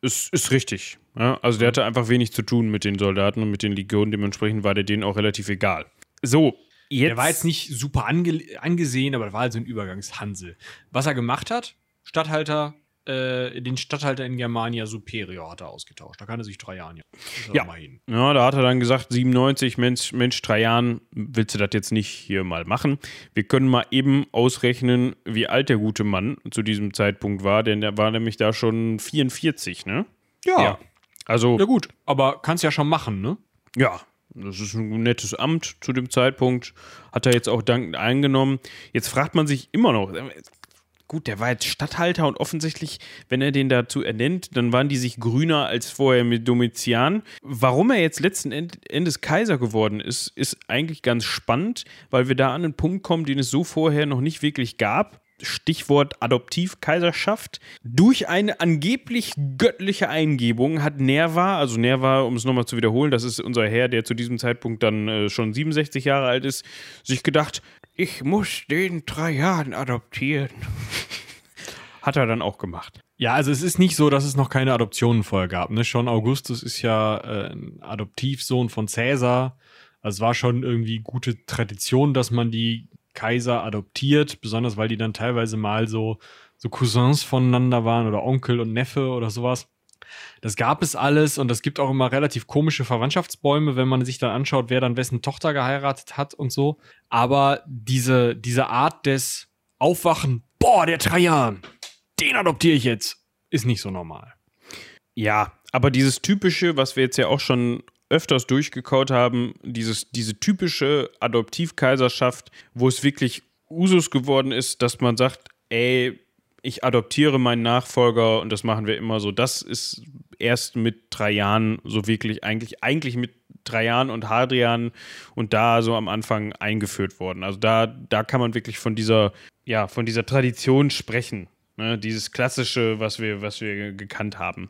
Ist, ist richtig. Ja, also der hatte einfach wenig zu tun mit den Soldaten und mit den Legionen, dementsprechend war der denen auch relativ egal. So, jetzt. Der war jetzt nicht super ange angesehen, aber war halt so ein Übergangshansel. Was er gemacht hat, Statthalter, äh, den Statthalter in Germania Superior hat er ausgetauscht. Da kann er sich drei Jahren ja. Ja. mal hin. Ja, da hat er dann gesagt, 97, Mensch, Mensch, Trajan, willst du das jetzt nicht hier mal machen? Wir können mal eben ausrechnen, wie alt der gute Mann zu diesem Zeitpunkt war, denn der war nämlich da schon 44, ne? Ja. Also, Ja, gut, aber kannst ja schon machen, ne? Ja, das ist ein nettes Amt zu dem Zeitpunkt. Hat er jetzt auch dankend eingenommen. Jetzt fragt man sich immer noch, gut, der war jetzt Statthalter und offensichtlich, wenn er den dazu ernennt, dann waren die sich grüner als vorher mit Domitian. Warum er jetzt letzten End- Endes Kaiser geworden ist, ist eigentlich ganz spannend, weil wir da an einen Punkt kommen, den es so vorher noch nicht wirklich gab. Stichwort Adoptivkaiserschaft. Durch eine angeblich göttliche Eingebung hat Nerva, also Nerva, um es nochmal zu wiederholen, das ist unser Herr, der zu diesem Zeitpunkt dann äh, schon 67 Jahre alt ist, sich gedacht, ich muss den Trajan adoptieren. hat er dann auch gemacht. Ja, also es ist nicht so, dass es noch keine Adoptionen vorher gab. Ne? Schon Augustus ist ja äh, ein Adoptivsohn von Cäsar. Also es war schon irgendwie gute Tradition, dass man die Kaiser adoptiert, besonders weil die dann teilweise mal so, so Cousins voneinander waren oder Onkel und Neffe oder sowas. Das gab es alles und es gibt auch immer relativ komische Verwandtschaftsbäume, wenn man sich dann anschaut, wer dann wessen Tochter geheiratet hat und so. Aber diese, diese Art des Aufwachen, boah, der Trajan, den adoptiere ich jetzt, ist nicht so normal. Ja, aber dieses typische, was wir jetzt ja auch schon öfters durchgekaut haben, dieses, diese typische Adoptivkaiserschaft, wo es wirklich Usus geworden ist, dass man sagt, ey, ich adoptiere meinen Nachfolger und das machen wir immer so. Das ist erst mit Trajan so wirklich, eigentlich, eigentlich mit Trajan und Hadrian und da so am Anfang eingeführt worden. Also da, da kann man wirklich von dieser, ja, von dieser Tradition sprechen. Ne? Dieses klassische, was wir, was wir gekannt haben.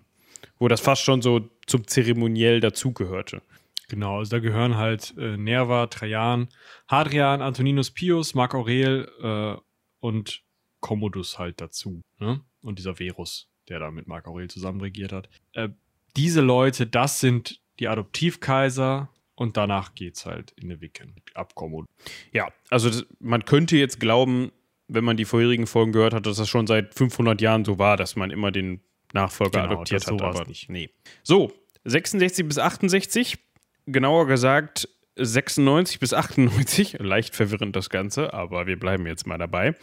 Wo das fast schon so zum Zeremoniell dazugehörte. Genau, also da gehören halt äh, Nerva, Trajan, Hadrian, Antoninus Pius, Marc Aurel äh, und Commodus halt dazu. Ne? Und dieser Verus, der da mit Marc Aurel zusammen regiert hat. Äh, diese Leute, das sind die Adoptivkaiser und danach geht's halt in eine Wicke ab Commodus. Ja, also das, man könnte jetzt glauben, wenn man die vorherigen Folgen gehört hat, dass das schon seit 500 Jahren so war, dass man immer den Nachfolger genau, adoptiert hat. Aber nicht. Nee. So, 66 bis 68, genauer gesagt 96 bis 98, leicht verwirrend das Ganze, aber wir bleiben jetzt mal dabei.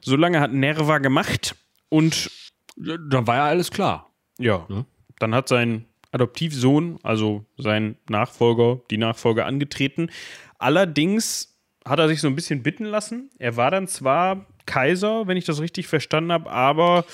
So lange hat Nerva gemacht und dann war ja alles klar. Ja. ja. Dann hat sein Adoptivsohn, also sein Nachfolger, die Nachfolger angetreten. Allerdings hat er sich so ein bisschen bitten lassen. Er war dann zwar Kaiser, wenn ich das richtig verstanden habe, aber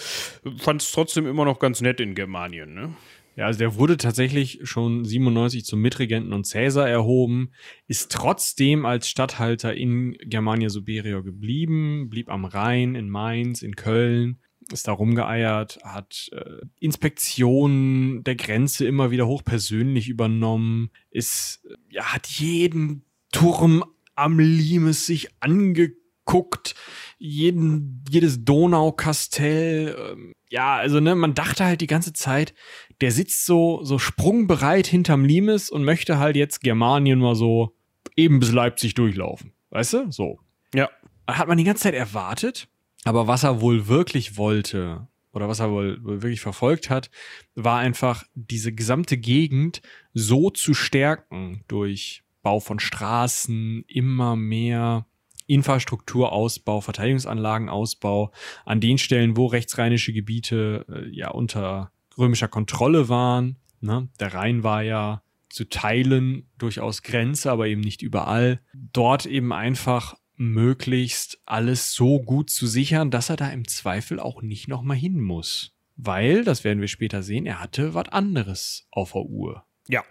fand es trotzdem immer noch ganz nett in Germanien. Ne? Ja, also der wurde tatsächlich schon 97 zum Mitregenten und Cäsar erhoben, ist trotzdem als Statthalter in Germania Superior geblieben, blieb am Rhein, in Mainz, in Köln, ist da rumgeeiert, hat äh, Inspektionen der Grenze immer wieder hochpersönlich übernommen, ist, ja, hat jeden Turm am Limes sich angeguckt, jeden, jedes Donaukastell, ähm, ja, also ne, man dachte halt die ganze Zeit, der sitzt so, so sprungbereit hinterm Limes und möchte halt jetzt Germanien mal so eben bis Leipzig durchlaufen. Weißt du? So. Ja. Hat man die ganze Zeit erwartet. Aber was er wohl wirklich wollte oder was er wohl wirklich verfolgt hat, war einfach diese gesamte Gegend so zu stärken durch Bau von Straßen, immer mehr Infrastrukturausbau, Verteidigungsanlagenausbau an den Stellen, wo rechtsrheinische Gebiete äh, ja unter römischer Kontrolle waren. Ne? Der Rhein war ja zu Teilen durchaus Grenze, aber eben nicht überall. Dort eben einfach möglichst alles so gut zu sichern, dass er da im Zweifel auch nicht nochmal hin muss. Weil, das werden wir später sehen, er hatte was anderes auf der Uhr. Ja.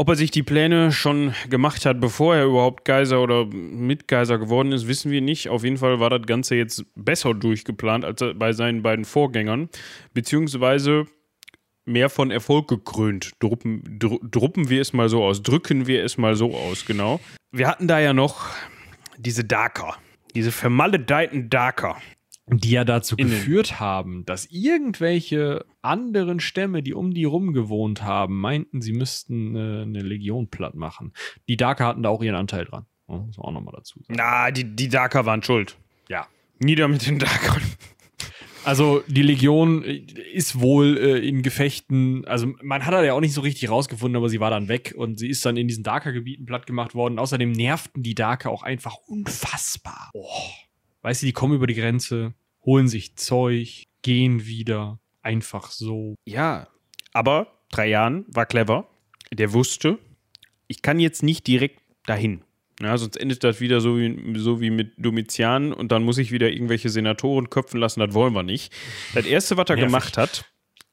Ob er sich die Pläne schon gemacht hat, bevor er überhaupt Geiser oder Mitgeiser geworden ist, wissen wir nicht. Auf jeden Fall war das Ganze jetzt besser durchgeplant als bei seinen beiden Vorgängern, beziehungsweise mehr von Erfolg gekrönt. Druppen, dr druppen wir es mal so aus, drücken wir es mal so aus, genau. Wir hatten da ja noch diese Darker, diese vermaledeiten Darker die ja dazu Innen. geführt haben, dass irgendwelche anderen Stämme, die um die rum gewohnt haben, meinten, sie müssten äh, eine Legion platt machen. Die Darker hatten da auch ihren Anteil dran. Ja, muss auch nochmal dazu sagen. Na, die, die Darker waren schuld. Ja. Nieder mit den Darkern. Also die Legion äh, ist wohl äh, in Gefechten, also man hat ja auch nicht so richtig rausgefunden, aber sie war dann weg und sie ist dann in diesen Darker-Gebieten platt gemacht worden. Außerdem nervten die Darker auch einfach unfassbar. Oh. Weißt du, die kommen über die Grenze, holen sich Zeug, gehen wieder. Einfach so. Ja, aber Trajan war clever. Der wusste, ich kann jetzt nicht direkt dahin. Ja, sonst endet das wieder so wie, so wie mit Domitian und dann muss ich wieder irgendwelche Senatoren köpfen lassen. Das wollen wir nicht. Das erste, was er Nervig. gemacht hat,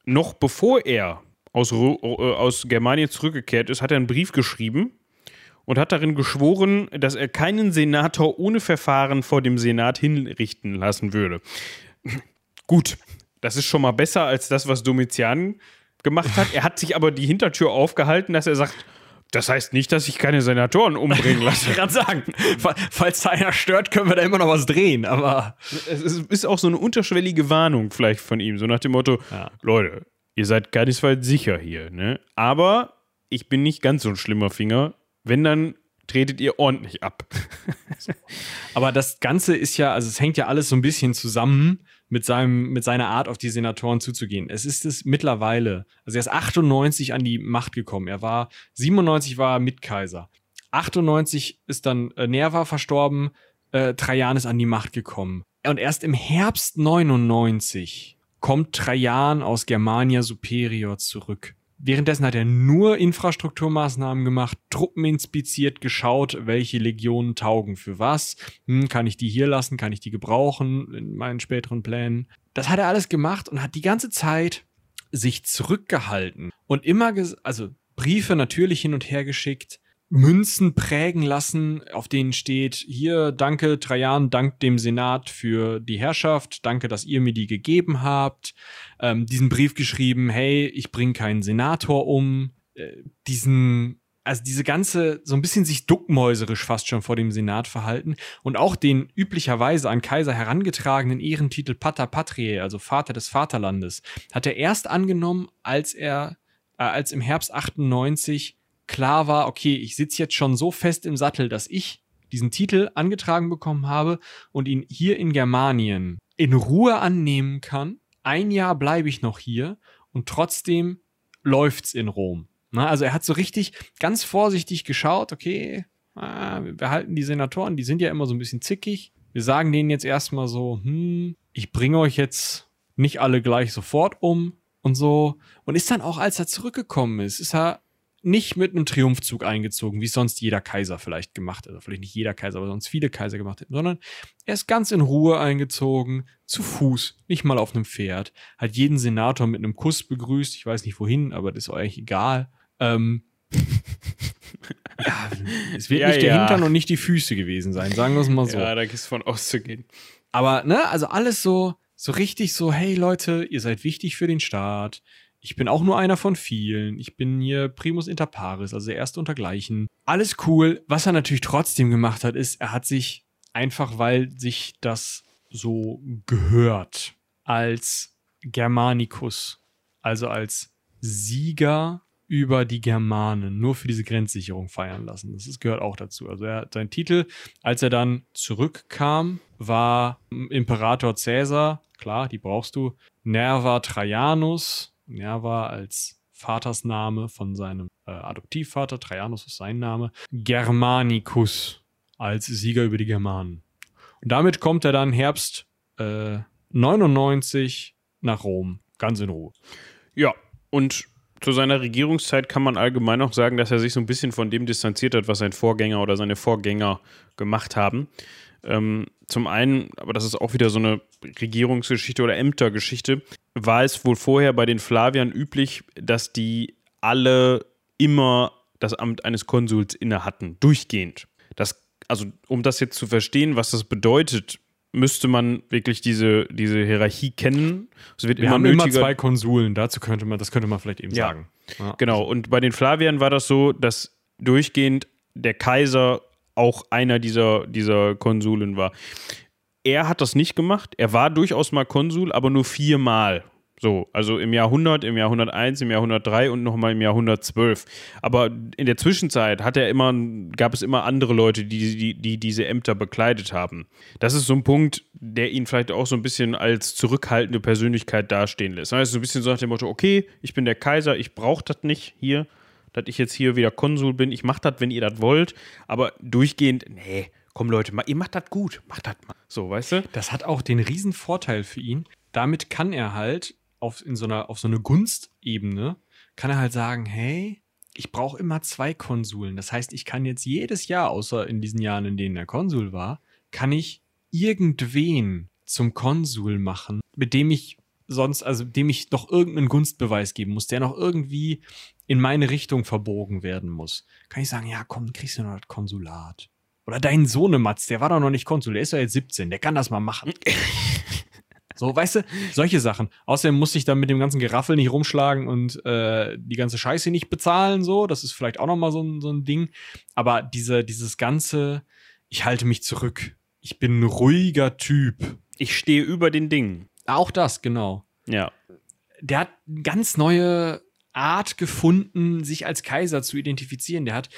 noch bevor er aus, äh, aus Germanien zurückgekehrt ist, hat er einen Brief geschrieben und hat darin geschworen, dass er keinen Senator ohne Verfahren vor dem Senat hinrichten lassen würde. Gut, das ist schon mal besser als das, was Domitian gemacht hat. Er hat sich aber die Hintertür aufgehalten, dass er sagt, das heißt nicht, dass ich keine Senatoren umbringen lasse. ich gerade sagen, falls da einer stört, können wir da immer noch was drehen, aber. Es ist auch so eine unterschwellige Warnung vielleicht von ihm, so nach dem Motto: ja. Leute, ihr seid keinesfalls sicher hier, ne? Aber ich bin nicht ganz so ein schlimmer Finger. Wenn, dann tretet ihr ordentlich ab. Aber das Ganze ist ja, also es hängt ja alles so ein bisschen zusammen mit, seinem, mit seiner Art, auf die Senatoren zuzugehen. Es ist es mittlerweile, also er ist 98 an die Macht gekommen. Er war, 97 war er Mitkaiser. 98 ist dann äh, Nerva verstorben, äh, Trajan ist an die Macht gekommen. Und erst im Herbst 99 kommt Trajan aus Germania Superior zurück. Währenddessen hat er nur Infrastrukturmaßnahmen gemacht, Truppen inspiziert, geschaut, welche Legionen taugen für was. Hm, kann ich die hier lassen? Kann ich die gebrauchen in meinen späteren Plänen? Das hat er alles gemacht und hat die ganze Zeit sich zurückgehalten und immer, also Briefe natürlich hin und her geschickt, Münzen prägen lassen, auf denen steht, hier, danke Trajan, dank dem Senat für die Herrschaft, danke, dass ihr mir die gegeben habt, ähm, diesen Brief geschrieben, hey, ich bringe keinen Senator um, äh, diesen, also diese ganze, so ein bisschen sich duckmäuserisch fast schon vor dem Senat verhalten und auch den üblicherweise an Kaiser herangetragenen Ehrentitel Pater Patriae, also Vater des Vaterlandes, hat er erst angenommen, als er, äh, als im Herbst 98 klar war, okay, ich sitze jetzt schon so fest im Sattel, dass ich diesen Titel angetragen bekommen habe und ihn hier in Germanien in Ruhe annehmen kann. Ein Jahr bleibe ich noch hier und trotzdem läuft's in Rom. Na, also er hat so richtig ganz vorsichtig geschaut, okay, ah, wir halten die Senatoren, die sind ja immer so ein bisschen zickig. Wir sagen denen jetzt erstmal so, hm, ich bringe euch jetzt nicht alle gleich sofort um und so. Und ist dann auch, als er zurückgekommen ist, ist er nicht mit einem Triumphzug eingezogen, wie sonst jeder Kaiser vielleicht gemacht hat. Also vielleicht nicht jeder Kaiser, aber sonst viele Kaiser gemacht hätten, sondern er ist ganz in Ruhe eingezogen, zu Fuß, nicht mal auf einem Pferd, hat jeden Senator mit einem Kuss begrüßt. Ich weiß nicht wohin, aber das ist eigentlich egal. Ähm, ja, es wird ja, nicht der ja. Hintern und nicht die Füße gewesen sein, sagen wir es mal so. Ja, da ist von auszugehen. Aber, ne, also alles so, so richtig so, hey Leute, ihr seid wichtig für den Staat ich bin auch nur einer von vielen. Ich bin hier Primus inter pares, also der erste untergleichen. Alles cool. Was er natürlich trotzdem gemacht hat, ist, er hat sich einfach, weil sich das so gehört, als Germanicus, also als Sieger über die Germanen, nur für diese Grenzsicherung feiern lassen. Das gehört auch dazu. Also er, sein Titel, als er dann zurückkam, war Imperator Caesar, klar, die brauchst du, Nerva Trajanus, Nerva als Vatersname von seinem äh, Adoptivvater, Trajanus ist sein Name, Germanicus als Sieger über die Germanen. Und damit kommt er dann Herbst äh, 99 nach Rom, ganz in Ruhe. Ja, und zu seiner Regierungszeit kann man allgemein auch sagen, dass er sich so ein bisschen von dem distanziert hat, was sein Vorgänger oder seine Vorgänger gemacht haben. Ähm, zum einen, aber das ist auch wieder so eine Regierungsgeschichte oder Ämtergeschichte, war es wohl vorher bei den Flaviern üblich, dass die alle immer das Amt eines Konsuls inne hatten, durchgehend. Das, also, um das jetzt zu verstehen, was das bedeutet, müsste man wirklich diese, diese Hierarchie kennen. Es wird Wir immer haben nötiger. immer zwei Konsuln, dazu könnte man, das könnte man vielleicht eben ja. sagen. Ja. Genau, und bei den Flaviern war das so, dass durchgehend der Kaiser auch einer dieser, dieser Konsuln war. Er hat das nicht gemacht. Er war durchaus mal Konsul, aber nur viermal. So, also im Jahr 100, im Jahr 101, im Jahr 103 und nochmal im Jahr 112. Aber in der Zwischenzeit hat er immer, gab es immer andere Leute, die, die, die diese Ämter bekleidet haben. Das ist so ein Punkt, der ihn vielleicht auch so ein bisschen als zurückhaltende Persönlichkeit dastehen lässt. Das heißt, so ein bisschen so nach dem Motto, okay, ich bin der Kaiser, ich brauche das nicht hier dass ich jetzt hier wieder Konsul bin. Ich mache das, wenn ihr das wollt, aber durchgehend, nee, komm Leute, ihr macht das gut, macht das mal. So, weißt du? Das hat auch den riesen Vorteil für ihn. Damit kann er halt auf, in so einer, auf so eine Gunstebene, kann er halt sagen, hey, ich brauche immer zwei Konsuln. Das heißt, ich kann jetzt jedes Jahr, außer in diesen Jahren, in denen er Konsul war, kann ich irgendwen zum Konsul machen, mit dem ich sonst, also dem ich noch irgendeinen Gunstbeweis geben muss, der noch irgendwie in meine Richtung verbogen werden muss. Kann ich sagen, ja, komm, kriegst du noch das Konsulat. Oder dein Sohnematz, der war doch noch nicht Konsul, der ist ja jetzt 17, der kann das mal machen. so, weißt du, solche Sachen. Außerdem muss ich dann mit dem ganzen Geraffel nicht rumschlagen und äh, die ganze Scheiße nicht bezahlen, so. Das ist vielleicht auch nochmal so ein, so ein Ding. Aber diese, dieses ganze, ich halte mich zurück. Ich bin ein ruhiger Typ. Ich stehe über den Dingen. Auch das, genau. Ja. Der hat ganz neue Art gefunden, sich als Kaiser zu identifizieren. Der hat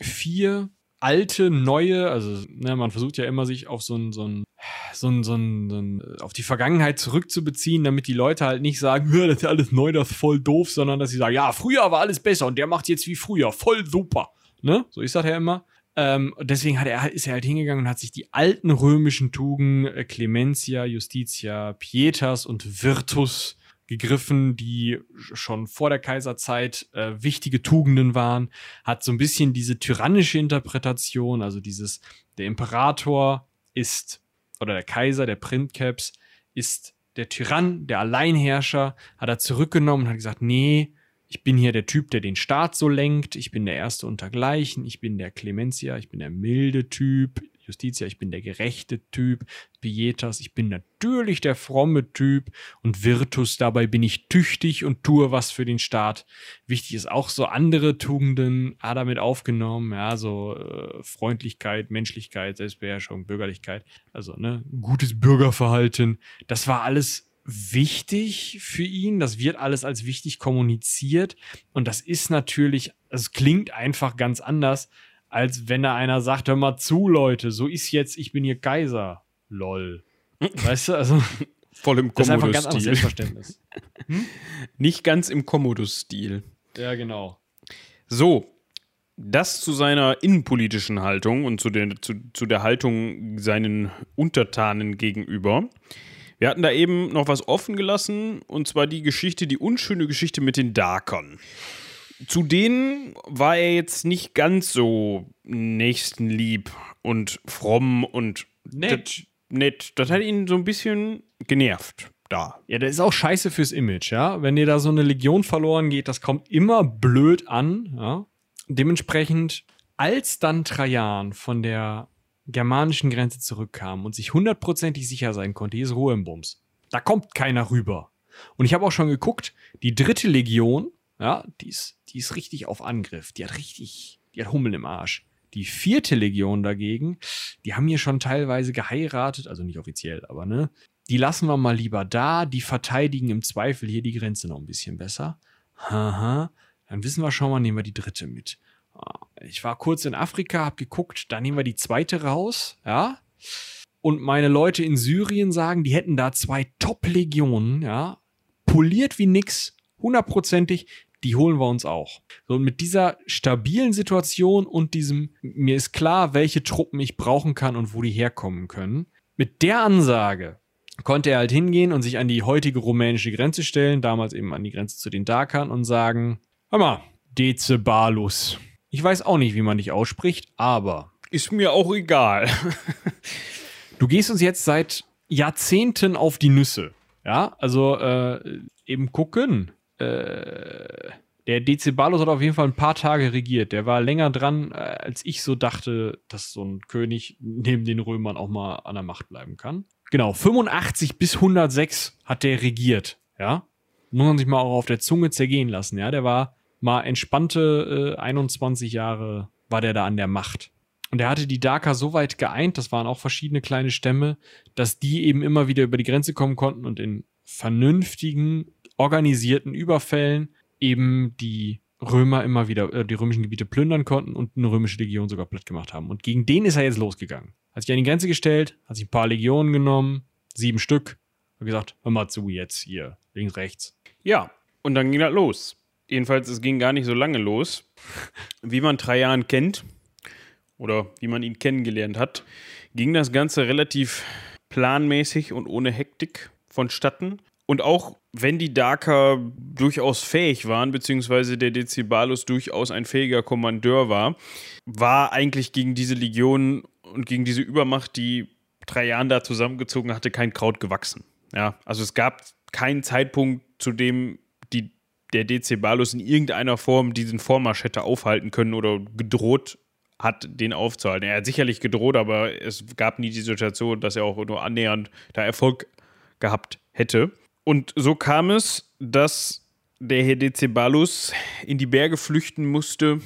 vier alte, neue, also ne, man versucht ja immer sich auf so ein, so ein, so ein, so ein, so ein auf die Vergangenheit zurückzubeziehen, damit die Leute halt nicht sagen, das ist alles neu, das ist voll doof, sondern dass sie sagen, ja, früher war alles besser und der macht jetzt wie früher, voll super. Ne? So ist das ja immer. Ähm, deswegen hat er, ist er halt hingegangen und hat sich die alten römischen Tugenden äh, Clementia, Justitia, Pietas und Virtus gegriffen, die schon vor der Kaiserzeit äh, wichtige Tugenden waren, hat so ein bisschen diese tyrannische Interpretation, also dieses, der Imperator ist, oder der Kaiser, der Printcaps, ist der Tyrann, der Alleinherrscher, hat er zurückgenommen und hat gesagt, nee, ich bin hier der Typ, der den Staat so lenkt, ich bin der Erste untergleichen, ich bin der Clemencia, ich bin der milde Typ, Justitia, ich bin der gerechte Typ, Pietas, ich bin natürlich der fromme Typ und Virtus, dabei bin ich tüchtig und tue was für den Staat. Wichtig ist auch so andere Tugenden, ah, damit aufgenommen, ja, so äh, Freundlichkeit, Menschlichkeit, Selbstbeherrschung, Bürgerlichkeit, also ne, gutes Bürgerverhalten. Das war alles wichtig für ihn. Das wird alles als wichtig kommuniziert. Und das ist natürlich, es klingt einfach ganz anders, als wenn da einer sagt, hör mal zu, Leute, so ist jetzt, ich bin hier Kaiser. Lol. Weißt du, also. Voll im Das ist einfach ein ganz Commodus-Stil. anderes Selbstverständnis. Nicht ganz im Commodus-Stil. ja, genau. So, das zu seiner innenpolitischen Haltung und zu der, zu, zu der Haltung seinen Untertanen gegenüber. Wir hatten da eben noch was offen gelassen, und zwar die Geschichte, die unschöne Geschichte mit den Darkern. Zu denen war er jetzt nicht ganz so nächstenlieb und fromm und Nett. Das, nett. Das hat ihn so ein bisschen genervt da. Ja, das ist auch scheiße fürs Image, ja. Wenn dir da so eine Legion verloren geht, das kommt immer blöd an, ja. Dementsprechend, als dann Trajan von der germanischen Grenze zurückkam und sich hundertprozentig sicher sein konnte, hier ist Ruhe im Bums. Da kommt keiner rüber. Und ich habe auch schon geguckt, die dritte Legion, ja, die ist, die ist richtig auf Angriff. Die hat richtig, die hat Hummel im Arsch. Die vierte Legion dagegen, die haben hier schon teilweise geheiratet, also nicht offiziell, aber ne, die lassen wir mal lieber da, die verteidigen im Zweifel hier die Grenze noch ein bisschen besser. Haha, dann wissen wir schon mal, nehmen wir die dritte mit. Ah, Ich war kurz in Afrika, hab geguckt, da nehmen wir die zweite raus, ja. Und meine Leute in Syrien sagen, die hätten da zwei Top-Legionen, ja. Poliert wie nix, hundertprozentig, die holen wir uns auch. So, und mit dieser stabilen Situation und diesem, mir ist klar, welche Truppen ich brauchen kann und wo die herkommen können. Mit der Ansage konnte er halt hingehen und sich an die heutige rumänische Grenze stellen, damals eben an die Grenze zu den Dakern und sagen, hör mal, Decebalus. Ich weiß auch nicht, wie man dich ausspricht, aber Ist mir auch egal. du gehst uns jetzt seit Jahrzehnten auf die Nüsse. Ja, also äh, eben gucken. Äh, der Decebalus hat auf jeden Fall ein paar Tage regiert. Der war länger dran, äh, als ich so dachte, dass so ein König neben den Römern auch mal an der Macht bleiben kann. Genau, 85 bis 106 hat der regiert. Ja, muss man sich mal auch auf der Zunge zergehen lassen. Ja, der war mal entspannte äh, 21 Jahre war der da an der Macht. Und er hatte die Daker so weit geeint, das waren auch verschiedene kleine Stämme, dass die eben immer wieder über die Grenze kommen konnten und in vernünftigen, organisierten Überfällen eben die Römer immer wieder, äh, die römischen Gebiete plündern konnten und eine römische Legion sogar platt gemacht haben. Und gegen den ist er jetzt losgegangen. Hat sich an die Grenze gestellt, hat sich ein paar Legionen genommen, sieben Stück, und gesagt, hör mal zu jetzt hier, links, rechts. Ja, und dann ging das los. Jedenfalls, es ging gar nicht so lange los. Wie man Trajan kennt, oder wie man ihn kennengelernt hat, ging das Ganze relativ planmäßig und ohne Hektik vonstatten. Und auch wenn die Daker durchaus fähig waren, beziehungsweise der Decebalus durchaus ein fähiger Kommandeur war, war eigentlich gegen diese Legion und gegen diese Übermacht, die Trajan da zusammengezogen hatte, kein Kraut gewachsen. Ja, also es gab keinen Zeitpunkt, zu dem die, der Decebalus in irgendeiner Form diesen Vormarsch hätte aufhalten können oder gedroht hat, den aufzuhalten. Er hat sicherlich gedroht, aber es gab nie die Situation, dass er auch nur annähernd da Erfolg gehabt hätte. Und so kam es, dass der Herr Decebalus in die Berge flüchten musste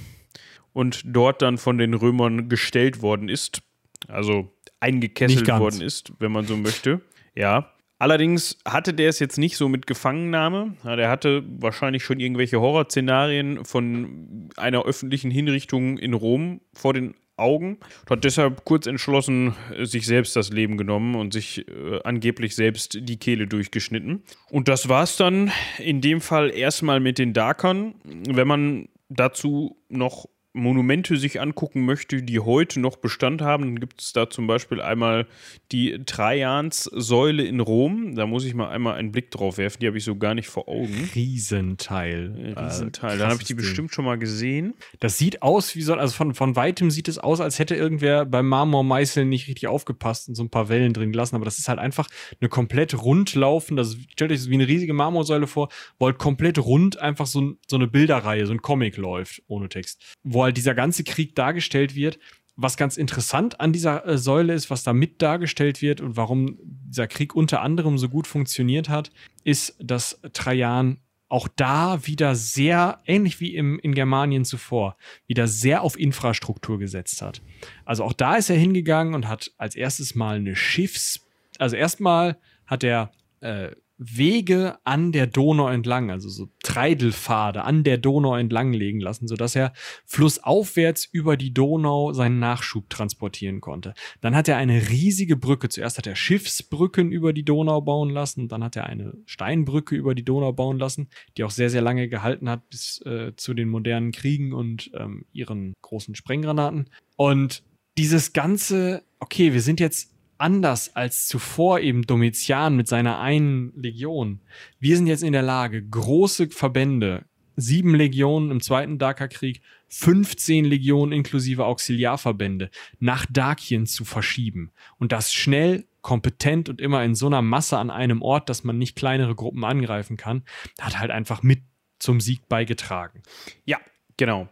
und dort dann von den Römern gestellt worden ist. Also eingekesselt worden ist, wenn man so möchte. Ja. Allerdings hatte der es jetzt nicht so mit Gefangennahme. Ja, der hatte wahrscheinlich schon irgendwelche Horrorszenarien von einer öffentlichen Hinrichtung in Rom vor den Augen hat deshalb kurz entschlossen äh, sich selbst das Leben genommen und sich äh, angeblich selbst die Kehle durchgeschnitten. Und das war es dann in dem Fall erstmal mit den Darkern. Wenn man dazu noch Monumente sich angucken möchte, die heute noch Bestand haben, dann gibt es da zum Beispiel einmal die Trajans-Säule in Rom. Da muss ich mal einmal einen Blick drauf werfen, die habe ich so gar nicht vor Augen. Riesenteil. Riesenteil. Äh, dann habe ich die bestimmt schon mal gesehen. Das sieht aus wie so, also von, von weitem sieht es aus, als hätte irgendwer beim Marmormeißeln nicht richtig aufgepasst und so ein paar Wellen drin gelassen. Aber das ist halt einfach eine komplett rundlaufen. Das stellt euch das wie eine riesige Marmorsäule vor, wo halt komplett rund einfach so, so eine Bilderreihe, so ein Comic läuft, ohne Text. Wo halt dieser ganze Krieg dargestellt wird. Was ganz interessant an dieser äh, Säule ist, was da mit dargestellt wird und warum dieser Krieg unter anderem so gut funktioniert hat, ist, dass Trajan auch da wieder sehr, ähnlich wie im, in Germanien zuvor, wieder sehr auf Infrastruktur gesetzt hat. Also auch da ist er hingegangen und hat als erstes mal eine Schiffs-, also erstmal hat er äh, Wege an der Donau entlang, also so Treidelpfade an der Donau entlang legen lassen, sodass er flussaufwärts über die Donau seinen Nachschub transportieren konnte. Dann hat er eine riesige Brücke. Zuerst hat er Schiffsbrücken über die Donau bauen lassen, dann hat er eine Steinbrücke über die Donau bauen lassen, die auch sehr, sehr lange gehalten hat bis äh, zu den modernen Kriegen und ähm, ihren großen Sprenggranaten. Und dieses ganze, okay, wir sind jetzt anders als zuvor eben Domitian mit seiner einen Legion. Wir sind jetzt in der Lage, große Verbände, sieben Legionen im Zweiten Dakar-Krieg, 15 Legionen inklusive Auxiliarverbände nach Dakien zu verschieben. Und das schnell, kompetent und immer in so einer Masse an einem Ort, dass man nicht kleinere Gruppen angreifen kann, hat halt einfach mit zum Sieg beigetragen. Ja, genau.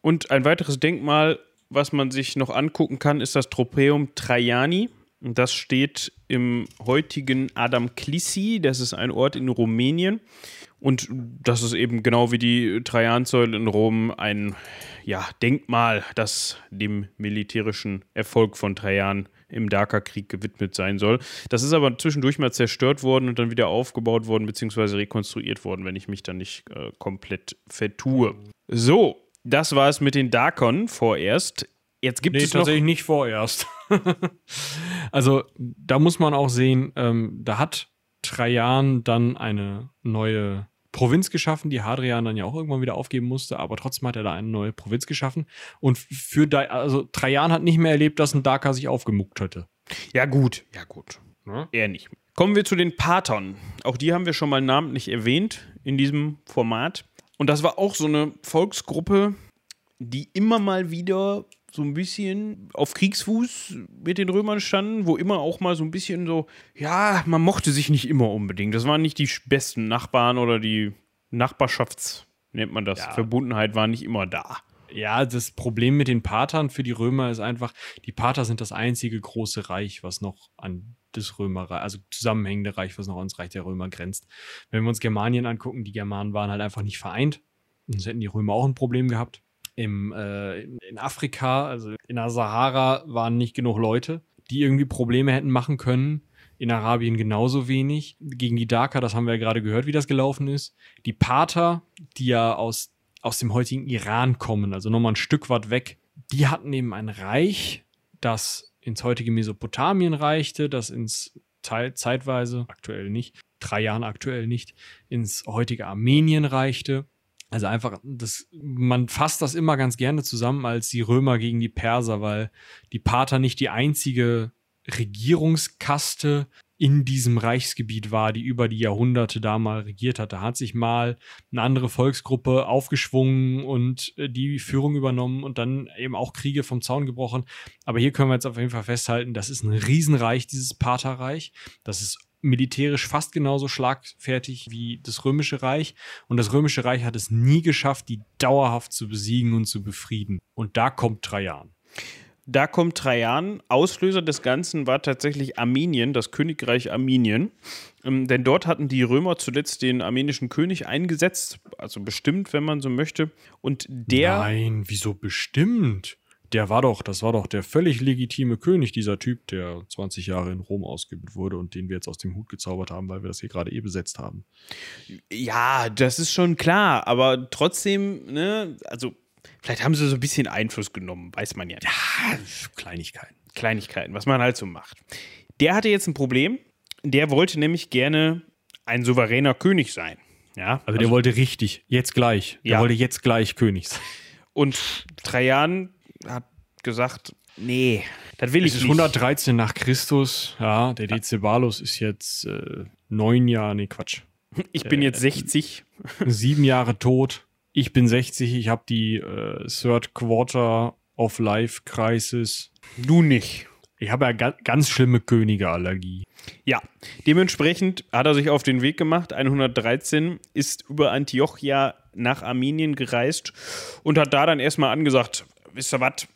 Und ein weiteres Denkmal was man sich noch angucken kann, ist das Tropeum Traiani. Das steht im heutigen Adam Klissi. Das ist ein Ort in Rumänien. Und das ist eben genau wie die Trajansäule in Rom ein ja, Denkmal, das dem militärischen Erfolg von Trajan im Dakerkrieg gewidmet sein soll. Das ist aber zwischendurch mal zerstört worden und dann wieder aufgebaut worden, beziehungsweise rekonstruiert worden, wenn ich mich da nicht äh, komplett vertue. So, das war es mit den Darkon vorerst. Jetzt gibt nee, es tatsächlich nicht vorerst. also da muss man auch sehen, ähm, da hat Trajan dann eine neue Provinz geschaffen, die Hadrian dann ja auch irgendwann wieder aufgeben musste, aber trotzdem hat er da eine neue Provinz geschaffen. Und für da, also Trajan hat nicht mehr erlebt, dass ein Daker sich aufgemuckt hätte. Ja, gut, ja, gut. Ja? Er nicht. Kommen wir zu den Patern. Auch die haben wir schon mal namentlich erwähnt in diesem Format. Und das war auch so eine Volksgruppe, die immer mal wieder so ein bisschen auf Kriegsfuß mit den Römern standen, wo immer auch mal so ein bisschen so, ja, man mochte sich nicht immer unbedingt. Das waren nicht die besten Nachbarn oder die Nachbarschafts, nennt man das, ja. Verbundenheit war nicht immer da. Ja, das Problem mit den Patern für die Römer ist einfach, die Pater sind das einzige große Reich, was noch an das Römerreich, also zusammenhängende Reich, was noch ans Reich der Römer grenzt. Wenn wir uns Germanien angucken, die Germanen waren halt einfach nicht vereint. Sonst hätten die Römer auch ein Problem gehabt. Im, äh, in Afrika, also in der Sahara, waren nicht genug Leute, die irgendwie Probleme hätten machen können. In Arabien genauso wenig. Gegen die Daker, das haben wir ja gerade gehört, wie das gelaufen ist. Die Pater, die ja aus, aus dem heutigen Iran kommen, also nochmal ein Stück weit weg, die hatten eben ein Reich, das ins heutige Mesopotamien reichte, das ins Teil, zeitweise, aktuell nicht, drei Jahren aktuell nicht, ins heutige Armenien reichte. Also einfach, das, man fasst das immer ganz gerne zusammen als die Römer gegen die Perser, weil die Pater nicht die einzige Regierungskaste in diesem Reichsgebiet war, die über die Jahrhunderte da mal regiert hat. Da hat sich mal eine andere Volksgruppe aufgeschwungen und äh, die Führung übernommen und dann eben auch Kriege vom Zaun gebrochen. Aber hier können wir jetzt auf jeden Fall festhalten, das ist ein Riesenreich, dieses Paterreich. Das ist militärisch fast genauso schlagfertig wie das Römische Reich. Und das Römische Reich hat es nie geschafft, die dauerhaft zu besiegen und zu befrieden. Und da kommt Trajan. Da kommt Trajan. Auslöser des Ganzen war tatsächlich Armenien, das Königreich Armenien. Ähm, denn dort hatten die Römer zuletzt den armenischen König eingesetzt, also bestimmt, wenn man so möchte. Und der. Nein, wieso bestimmt? Der war doch, das war doch der völlig legitime König, dieser Typ, der 20 Jahre in Rom ausgebildet wurde und den wir jetzt aus dem Hut gezaubert haben, weil wir das hier gerade eh besetzt haben. Ja, das ist schon klar, aber trotzdem, ne, also Vielleicht haben sie so ein bisschen Einfluss genommen, weiß man ja nicht. Ja, Kleinigkeiten. Kleinigkeiten, was man halt so macht. Der hatte jetzt ein Problem. Der wollte nämlich gerne ein souveräner König sein. Ja, also, also der wollte richtig, jetzt gleich. Der ja. wollte jetzt gleich König sein. Und Trajan hat gesagt, nee, das will Es ich ist nicht. 113 nach Christus. Ja, der Decebalus ist jetzt äh, neun Jahre, nee, Quatsch. Ich bin jetzt 60. Sieben Jahre tot. Ich bin 60. Ich habe die äh, Third Quarter of Life Crisis. Du nicht. Ich habe ja ga ganz schlimme Königeallergie. Ja, dementsprechend hat er sich auf den Weg gemacht. 113 ist über Antiochia nach Armenien gereist und hat da dann erstmal angesagt: Wisst ihr was?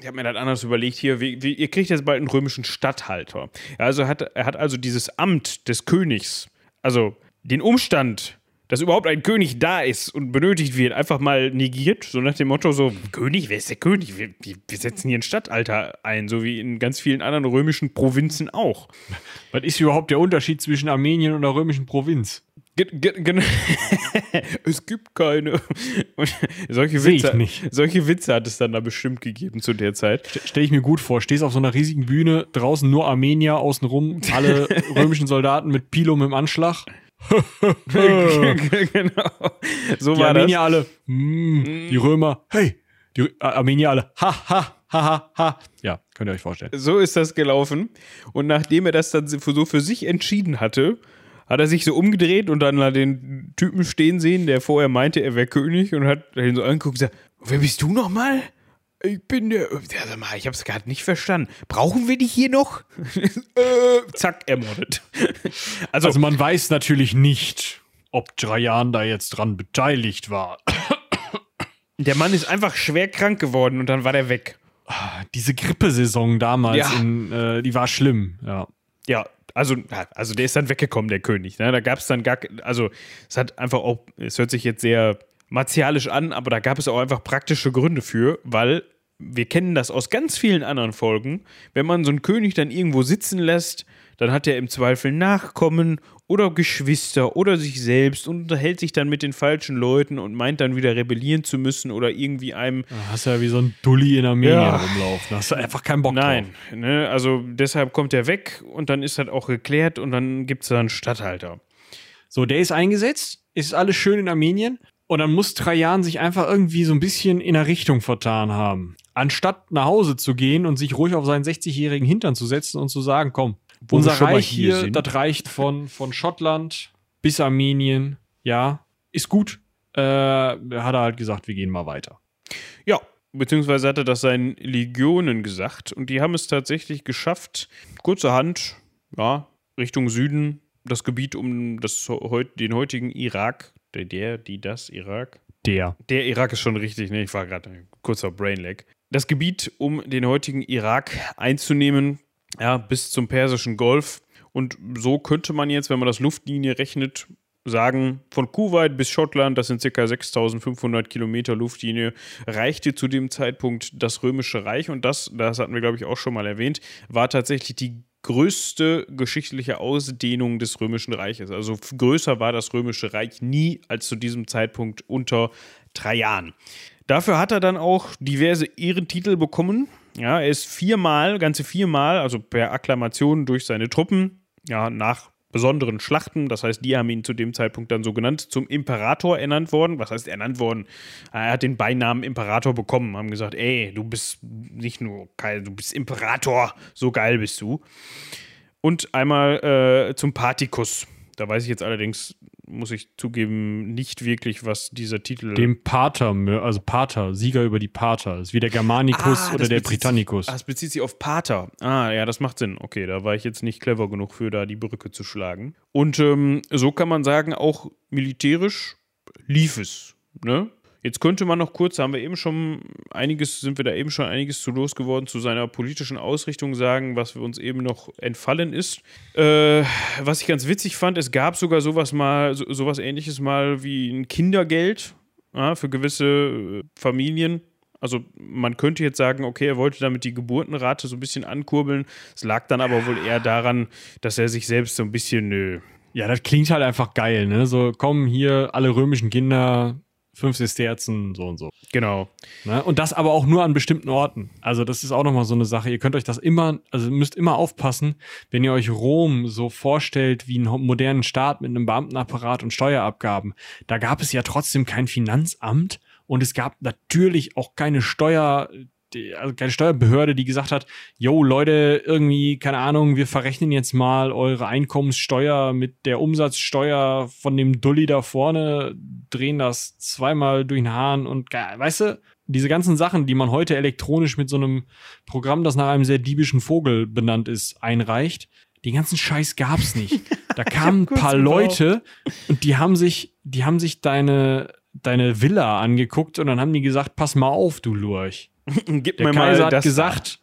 Ich habe mir das anders überlegt hier. Wie, wie, ihr kriegt jetzt bald einen römischen Statthalter. Also hat, er hat also dieses Amt des Königs, also den Umstand, dass überhaupt ein König da ist und benötigt wird, einfach mal negiert. So nach dem Motto: so, König, wer ist der König? Wir, wir, setzen hier einen Statthalter ein, so wie in ganz vielen anderen römischen Provinzen auch. Was ist überhaupt der Unterschied zwischen Armenien und der römischen Provinz? Ge- ge- gen- es gibt keine. Solche, Witze, nicht. solche Witze hat es dann da bestimmt gegeben zu der Zeit. Stell ich mir gut vor. Stehst auf so einer riesigen Bühne, draußen nur Armenier, außenrum alle römischen Soldaten mit Pilum im Anschlag. genau. So Die war Armenier alle, mm, die Römer, hey, die Armenier alle, ha, ha, ha, ha, ha. Ja, könnt ihr euch vorstellen. das. So ist das gelaufen. Und nachdem er das dann so für sich entschieden hatte, hat er sich so umgedreht und dann da den Typen stehen sehen, der vorher meinte, er wäre König und hat ihn so angeguckt und gesagt: Wer bist du nochmal? Ich bin der. Sag mal, ich hab's gerade nicht verstanden. Brauchen wir dich hier noch? äh, zack, ermordet. Also, Also man weiß natürlich nicht, ob Trajan da jetzt dran beteiligt war. der Mann ist einfach schwer krank geworden und dann war der weg. Diese Grippesaison damals, Ja. in, äh, die war schlimm, ja. Ja, also, also der ist dann weggekommen, der König. Ne? Da gab es dann gar, also es hat einfach auch, es hört sich jetzt sehr martialisch an, aber da gab es auch einfach praktische Gründe für, weil wir kennen das aus ganz vielen anderen Folgen. Wenn man so einen König dann irgendwo sitzen lässt, dann hat er im Zweifel Nachkommen oder Geschwister oder sich selbst und unterhält sich dann mit den falschen Leuten und meint dann wieder rebellieren zu müssen oder irgendwie einem Da hast du ja wie so ein Dulli in Armenien Ja. rumlaufen. Da hast du einfach keinen Bock Nein, drauf. ne, also deshalb kommt er weg und dann ist das auch geklärt und dann gibt es da einen Statthalter. So, der ist eingesetzt, ist alles schön in Armenien und dann muss Trajan sich einfach irgendwie so ein bisschen in der Richtung vertan haben. Anstatt nach Hause zu gehen und sich ruhig auf seinen 60-jährigen Hintern zu setzen und zu sagen, komm, Wo unser Reich hier hier, das reicht von, von Schottland bis Armenien, ja, ist gut. Äh, hat er halt gesagt, wir gehen mal weiter. Ja, beziehungsweise hat er das seinen Legionen gesagt und die haben es tatsächlich geschafft, kurzerhand, ja, Richtung Süden, das Gebiet um das, den heutigen Irak, der, der, die, das, Irak, Der. Der Irak ist schon richtig, ne? Ich war gerade ein kurzer Brainlag. Das Gebiet, um den heutigen Irak einzunehmen, ja, bis zum Persischen Golf. Und so könnte man jetzt, wenn man das Luftlinie rechnet, sagen, von Kuwait bis Schottland, das sind ca. 6500 Kilometer Luftlinie, reichte zu dem Zeitpunkt das Römische Reich. Und das, das hatten wir, glaube ich, auch schon mal erwähnt, war tatsächlich die größte geschichtliche Ausdehnung des Römischen Reiches. Also größer war das Römische Reich nie als zu diesem Zeitpunkt unter Trajan. Dafür hat er dann auch diverse Ehrentitel bekommen. Ja, er ist viermal, ganze viermal, also per Akklamation durch seine Truppen, ja, nach besonderen Schlachten, das heißt, die haben ihn zu dem Zeitpunkt dann so genannt, zum Imperator ernannt worden. Was heißt ernannt worden? Er hat den Beinamen Imperator bekommen, haben gesagt, ey, du bist nicht nur geil, du bist Imperator, so geil bist du. Und einmal äh, zum Partikus. Da weiß ich jetzt allerdings, muss ich zugeben, nicht wirklich, was dieser Titel Dem Pater, also Pater, Sieger über die Pater. Ist wie der Germanicus Ah, oder der Britannicus. Sich, ah, das bezieht sich auf Pater. Ah, ja, das macht Sinn. Okay, da war ich jetzt nicht clever genug für, da die Brücke zu schlagen. Und ähm, so kann man sagen, auch militärisch lief es. Ne? Jetzt könnte man noch kurz, haben wir eben schon einiges, sind wir da eben schon einiges zu losgeworden, zu seiner politischen Ausrichtung sagen, was wir uns eben noch entfallen ist. Äh, was ich ganz witzig fand, es gab sogar sowas mal, so, sowas ähnliches mal wie ein Kindergeld ja, für gewisse äh, Familien. Also man könnte jetzt sagen, okay, er wollte damit die Geburtenrate so ein bisschen ankurbeln. Es lag dann aber wohl eher daran, dass er sich selbst so ein bisschen, nö, Ja, das klingt halt einfach geil, ne? So, kommen hier alle römischen Kinder, fünf Sesterzen, so und so. genau. Ne? Und das aber auch nur an bestimmten Orten. Also, das ist auch nochmal so eine Sache. Ihr könnt euch das immer, also müsst immer aufpassen, wenn ihr euch Rom so vorstellt wie einen modernen Staat mit einem Beamtenapparat und Steuerabgaben. Da gab es ja trotzdem kein Finanzamt Und es gab natürlich auch keine Steuer, die, also keine Steuerbehörde, die gesagt hat, yo Leute, irgendwie, keine Ahnung, wir verrechnen jetzt mal eure Einkommenssteuer mit der Umsatzsteuer von dem Dulli da vorne, drehen das zweimal durch den Hahn und, weißt du, diese ganzen Sachen, die man heute elektronisch mit so einem Programm, das nach einem sehr diebischen Vogel benannt ist, einreicht, den ganzen Scheiß gab's nicht. Da kamen ein paar Leute und die haben sich, die haben sich deine, deine Villa angeguckt und dann haben die gesagt, pass mal auf, du Lurch. Gib Der mir Kaiser mal hat das gesagt,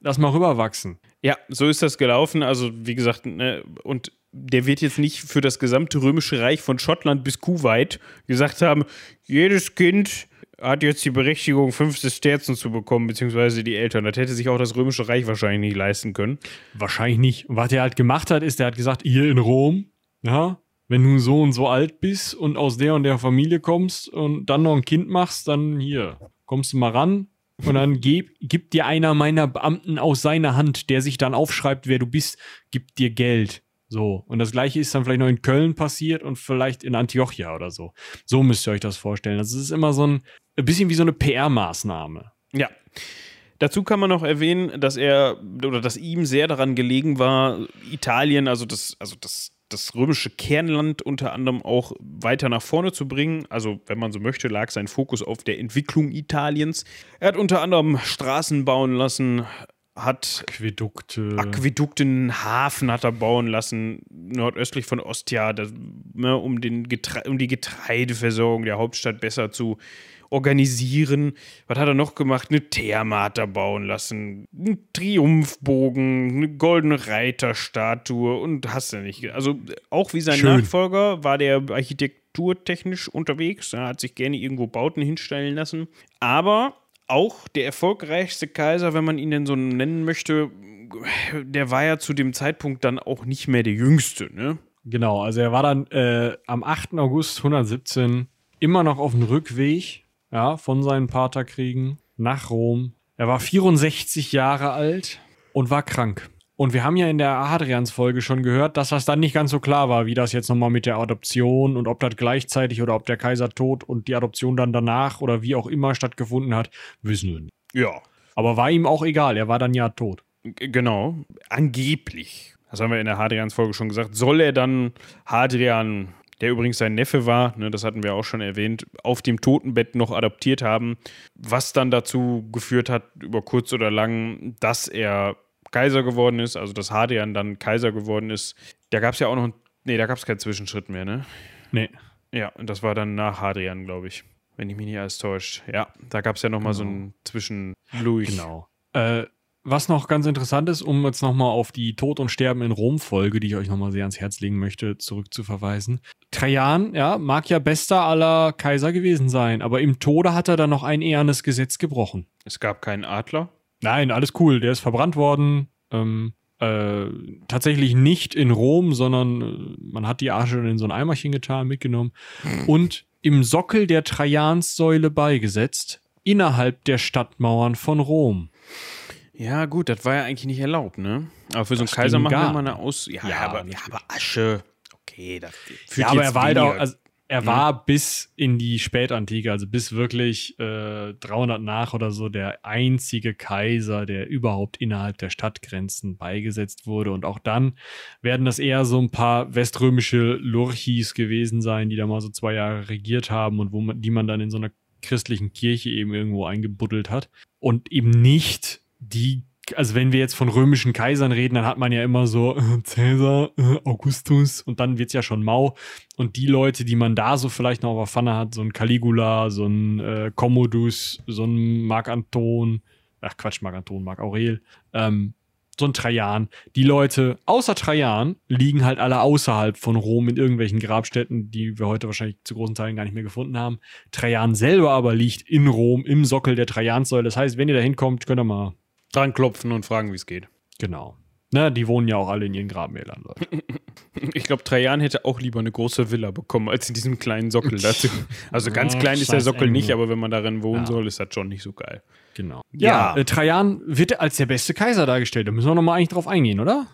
lass mal rüberwachsen. Ja, so ist das gelaufen. Also, wie gesagt, ne, und der wird jetzt nicht für das gesamte römische Reich von Schottland bis Kuwait gesagt haben, jedes Kind hat jetzt die Berechtigung, fünf Sesterzen zu bekommen, beziehungsweise die Eltern. Das hätte sich auch das römische Reich wahrscheinlich nicht leisten können. Wahrscheinlich nicht. Und was er halt gemacht hat, ist, er hat gesagt, hier in Rom, ja, wenn du so und so alt bist und aus der und der Familie kommst und dann noch ein Kind machst, dann hier, kommst du mal ran und dann gib, gibt dir einer meiner Beamten aus seiner Hand, der sich dann aufschreibt, wer du bist, gibt dir Geld. So. Und das gleiche ist dann vielleicht noch in Köln passiert und vielleicht in Antiochia oder so. So müsst ihr euch das vorstellen. Das ist immer so ein, ein bisschen wie so eine PR-Maßnahme. Ja. Dazu kann man noch erwähnen, dass er oder dass ihm sehr daran gelegen war, Italien, also das, also das, das römische Kernland unter anderem auch weiter nach vorne zu bringen. Also, wenn man so möchte, lag sein Fokus auf der Entwicklung Italiens. Er hat unter anderem Straßen bauen lassen, hat Aquädukte. Aquädukte, einen Hafen hat er bauen lassen, nordöstlich von Ostia, das, ne, um, den Getre um die Getreideversorgung der Hauptstadt besser zu organisieren. Was hat er noch gemacht? Eine Therme er bauen lassen, einen Triumphbogen, eine goldene Reiterstatue und hast du nicht. Also auch wie sein Schön. Nachfolger war der architekturtechnisch unterwegs. Er hat sich gerne irgendwo Bauten hinstellen lassen. Aber auch der erfolgreichste Kaiser, wenn man ihn denn so nennen möchte, der war ja zu dem Zeitpunkt dann auch nicht mehr der jüngste, ne? Genau, also er war dann äh, am 8. August 117 immer noch auf dem Rückweg ja, von seinen Paterkriegen nach Rom. Er war 64 Jahre alt und war krank. Und wir haben ja in der Hadrians-Folge schon gehört, dass das dann nicht ganz so klar war, wie das jetzt nochmal mit der Adoption und ob das gleichzeitig oder ob der Kaiser tot und die Adoption dann danach oder wie auch immer stattgefunden hat, wissen wir nicht. Ja. Aber war ihm auch egal, er war dann ja tot. Genau. Angeblich. Das haben wir in der Hadrians-Folge schon gesagt. Soll er dann Hadrian, der übrigens sein Neffe war, ne, das hatten wir auch schon erwähnt, auf dem Totenbett noch adoptiert haben, was dann dazu geführt hat, über kurz oder lang, dass er Kaiser geworden ist, also dass Hadrian dann Kaiser geworden ist. Da gab es ja auch noch, einen- nee, da gab es keinen Zwischenschritt mehr, ne? Nee. Ja, und das war dann nach Hadrian, glaube ich. Wenn ich mich nicht alles täuscht. Ja, da gab es ja nochmal so einen Zwischendurch. Genau. Äh, was noch ganz interessant ist, um jetzt nochmal auf die Tod und Sterben in Rom-Folge, die ich euch nochmal sehr ans Herz legen möchte, zurückzuverweisen. Trajan, ja, mag ja bester aller Kaiser gewesen sein, aber im Tode hat er dann noch ein ehernes Gesetz gebrochen. Es gab keinen Adler. Nein, alles cool, der ist verbrannt worden. Ähm, äh, tatsächlich nicht in Rom, sondern äh, man hat die Asche in so ein Eimerchen getan, mitgenommen und im Sockel der Trajanssäule beigesetzt, innerhalb der Stadtmauern von Rom. Ja, gut, das war ja eigentlich nicht erlaubt, ne? Aber für so einen Das Kaiser machen wir mal eine Aus. Ja, Ja, aber, ja, aber Asche. Okay, das führt ja, aber er war halt auch, also er war bis in die Spätantike, also bis wirklich äh, 300 nach oder so, der einzige Kaiser, der überhaupt innerhalb der Stadtgrenzen beigesetzt wurde. Und auch dann werden das eher so ein paar weströmische Lurchis gewesen sein, die da mal so zwei Jahre regiert haben und wo man, die man dann in so einer christlichen Kirche eben irgendwo eingebuddelt hat. Und eben nicht die also wenn wir jetzt von römischen Kaisern reden, dann hat man ja immer so äh, Cäsar, äh, Augustus und dann wird's ja schon mau. Und die Leute, die man da so vielleicht noch auf der Pfanne hat, so ein Caligula, so ein äh, Commodus, so ein Marc Anton, ach Quatsch, Marc Anton, Marc Aurel, ähm, so ein Trajan. Die Leute außer Trajan liegen halt alle außerhalb von Rom in irgendwelchen Grabstätten, die wir heute wahrscheinlich zu großen Teilen gar nicht mehr gefunden haben. Trajan selber aber liegt in Rom im Sockel der Trajansäule. Das heißt, wenn ihr da hinkommt, könnt ihr mal dran klopfen und fragen, wie es geht. Genau. Ne, die wohnen ja auch alle in ihren Grabmälern. Leute. Ich glaube, Trajan hätte auch lieber eine große Villa bekommen, als in diesem kleinen Sockel dazu. Also ganz Ja, klein ist der Sockel nicht, aber wenn man darin wohnen Ja. soll, ist das schon nicht so geil. Genau. Ja. Ja, äh, Trajan wird als der beste Kaiser dargestellt. Da müssen wir nochmal eigentlich drauf eingehen, oder?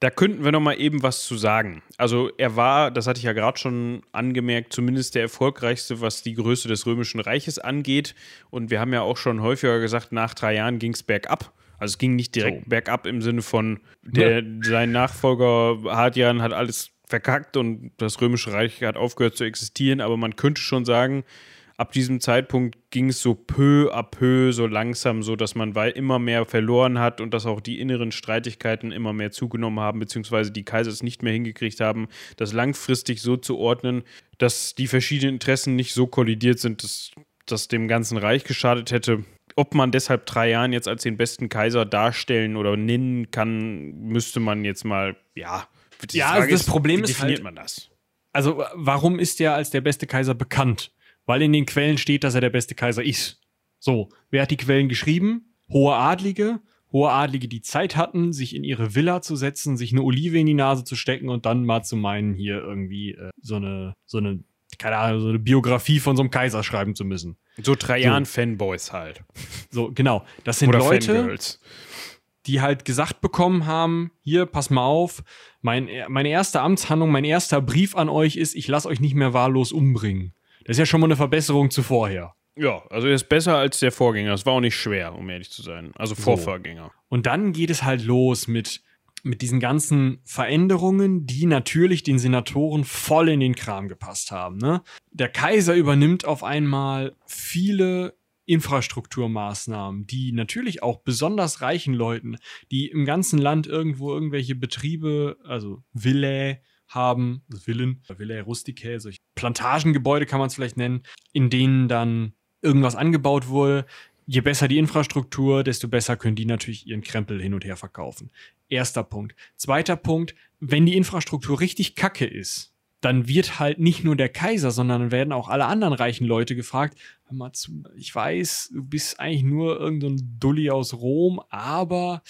Da könnten wir noch mal eben was zu sagen. Also er war, das hatte ich ja gerade schon angemerkt, zumindest der erfolgreichste, was die Größe des Römischen Reiches angeht. Und wir haben ja auch schon häufiger gesagt, nach drei Jahren ging es bergab. Also es ging nicht direkt so. bergab im Sinne von, der, ja. sein Nachfolger Hadrian hat alles verkackt und das Römische Reich hat aufgehört zu existieren. Aber man könnte schon sagen, ab diesem Zeitpunkt ging es so peu à peu, so langsam, so dass man immer mehr verloren hat und dass auch die inneren Streitigkeiten immer mehr zugenommen haben, beziehungsweise die Kaiser es nicht mehr hingekriegt haben, das langfristig so zu ordnen, dass die verschiedenen Interessen nicht so kollidiert sind, dass das dem ganzen Reich geschadet hätte. Ob man deshalb drei Jahren jetzt als den besten Kaiser darstellen oder nennen kann, müsste man jetzt mal, ja. ja, also das ist, Problem ist definiert halt, man das? Also, warum ist er als der beste Kaiser bekannt? Weil in den Quellen steht, dass er der beste Kaiser ist. So, wer hat die Quellen geschrieben? Hohe Adlige, hohe Adlige, die Zeit hatten, sich in ihre Villa zu setzen, sich eine Olive in die Nase zu stecken und dann mal zu meinen, hier irgendwie äh, so eine, so eine, keine Ahnung, so eine Biografie von so einem Kaiser schreiben zu müssen. So Trajan-Fanboys so. halt. So, genau. Das sind Oder Leute, Fangirls. die halt gesagt bekommen haben, hier, pass mal auf, mein, meine erste Amtshandlung, mein erster Brief an euch ist, ich lasse euch nicht mehr wahllos umbringen. Das ist ja schon mal eine Verbesserung zu vorher. Ja, also er ist besser als der Vorgänger. Es war auch nicht schwer, um ehrlich zu sein. Also Vorvorgänger. So. Und dann geht es halt los mit, mit diesen ganzen Veränderungen, die natürlich den Senatoren voll in den Kram gepasst haben. Ne? Der Kaiser übernimmt auf einmal viele Infrastrukturmaßnahmen, die natürlich auch besonders reichen Leuten, die im ganzen Land irgendwo irgendwelche Betriebe, also Villae, haben, also Villen, Villa Rusticae, solche Plantagengebäude kann man es vielleicht nennen, in denen dann irgendwas angebaut wurde. Je besser die Infrastruktur, desto besser können die natürlich ihren Krempel hin und her verkaufen. Erster Punkt. Zweiter Punkt, wenn die Infrastruktur richtig kacke ist, dann wird halt nicht nur der Kaiser, sondern dann werden auch alle anderen reichen Leute gefragt, hör mal zu, ich weiß, du bist eigentlich nur irgendein Dulli aus Rom, aber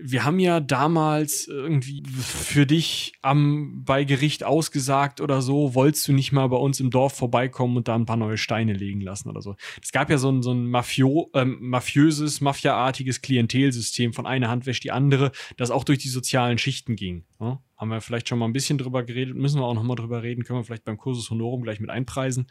wir haben ja damals irgendwie für dich am bei Gericht ausgesagt oder so, wolltest du nicht mal bei uns im Dorf vorbeikommen und da ein paar neue Steine legen lassen oder so. Es gab ja so ein, so ein Mafio, ähm, mafiöses, mafiaartiges Klientelsystem von einer Hand wäscht die andere, das auch durch die sozialen Schichten ging. Ja? Ne? Haben wir vielleicht schon mal ein bisschen drüber geredet, müssen wir auch noch mal drüber reden, können wir vielleicht beim Kursus Honorum gleich mit einpreisen.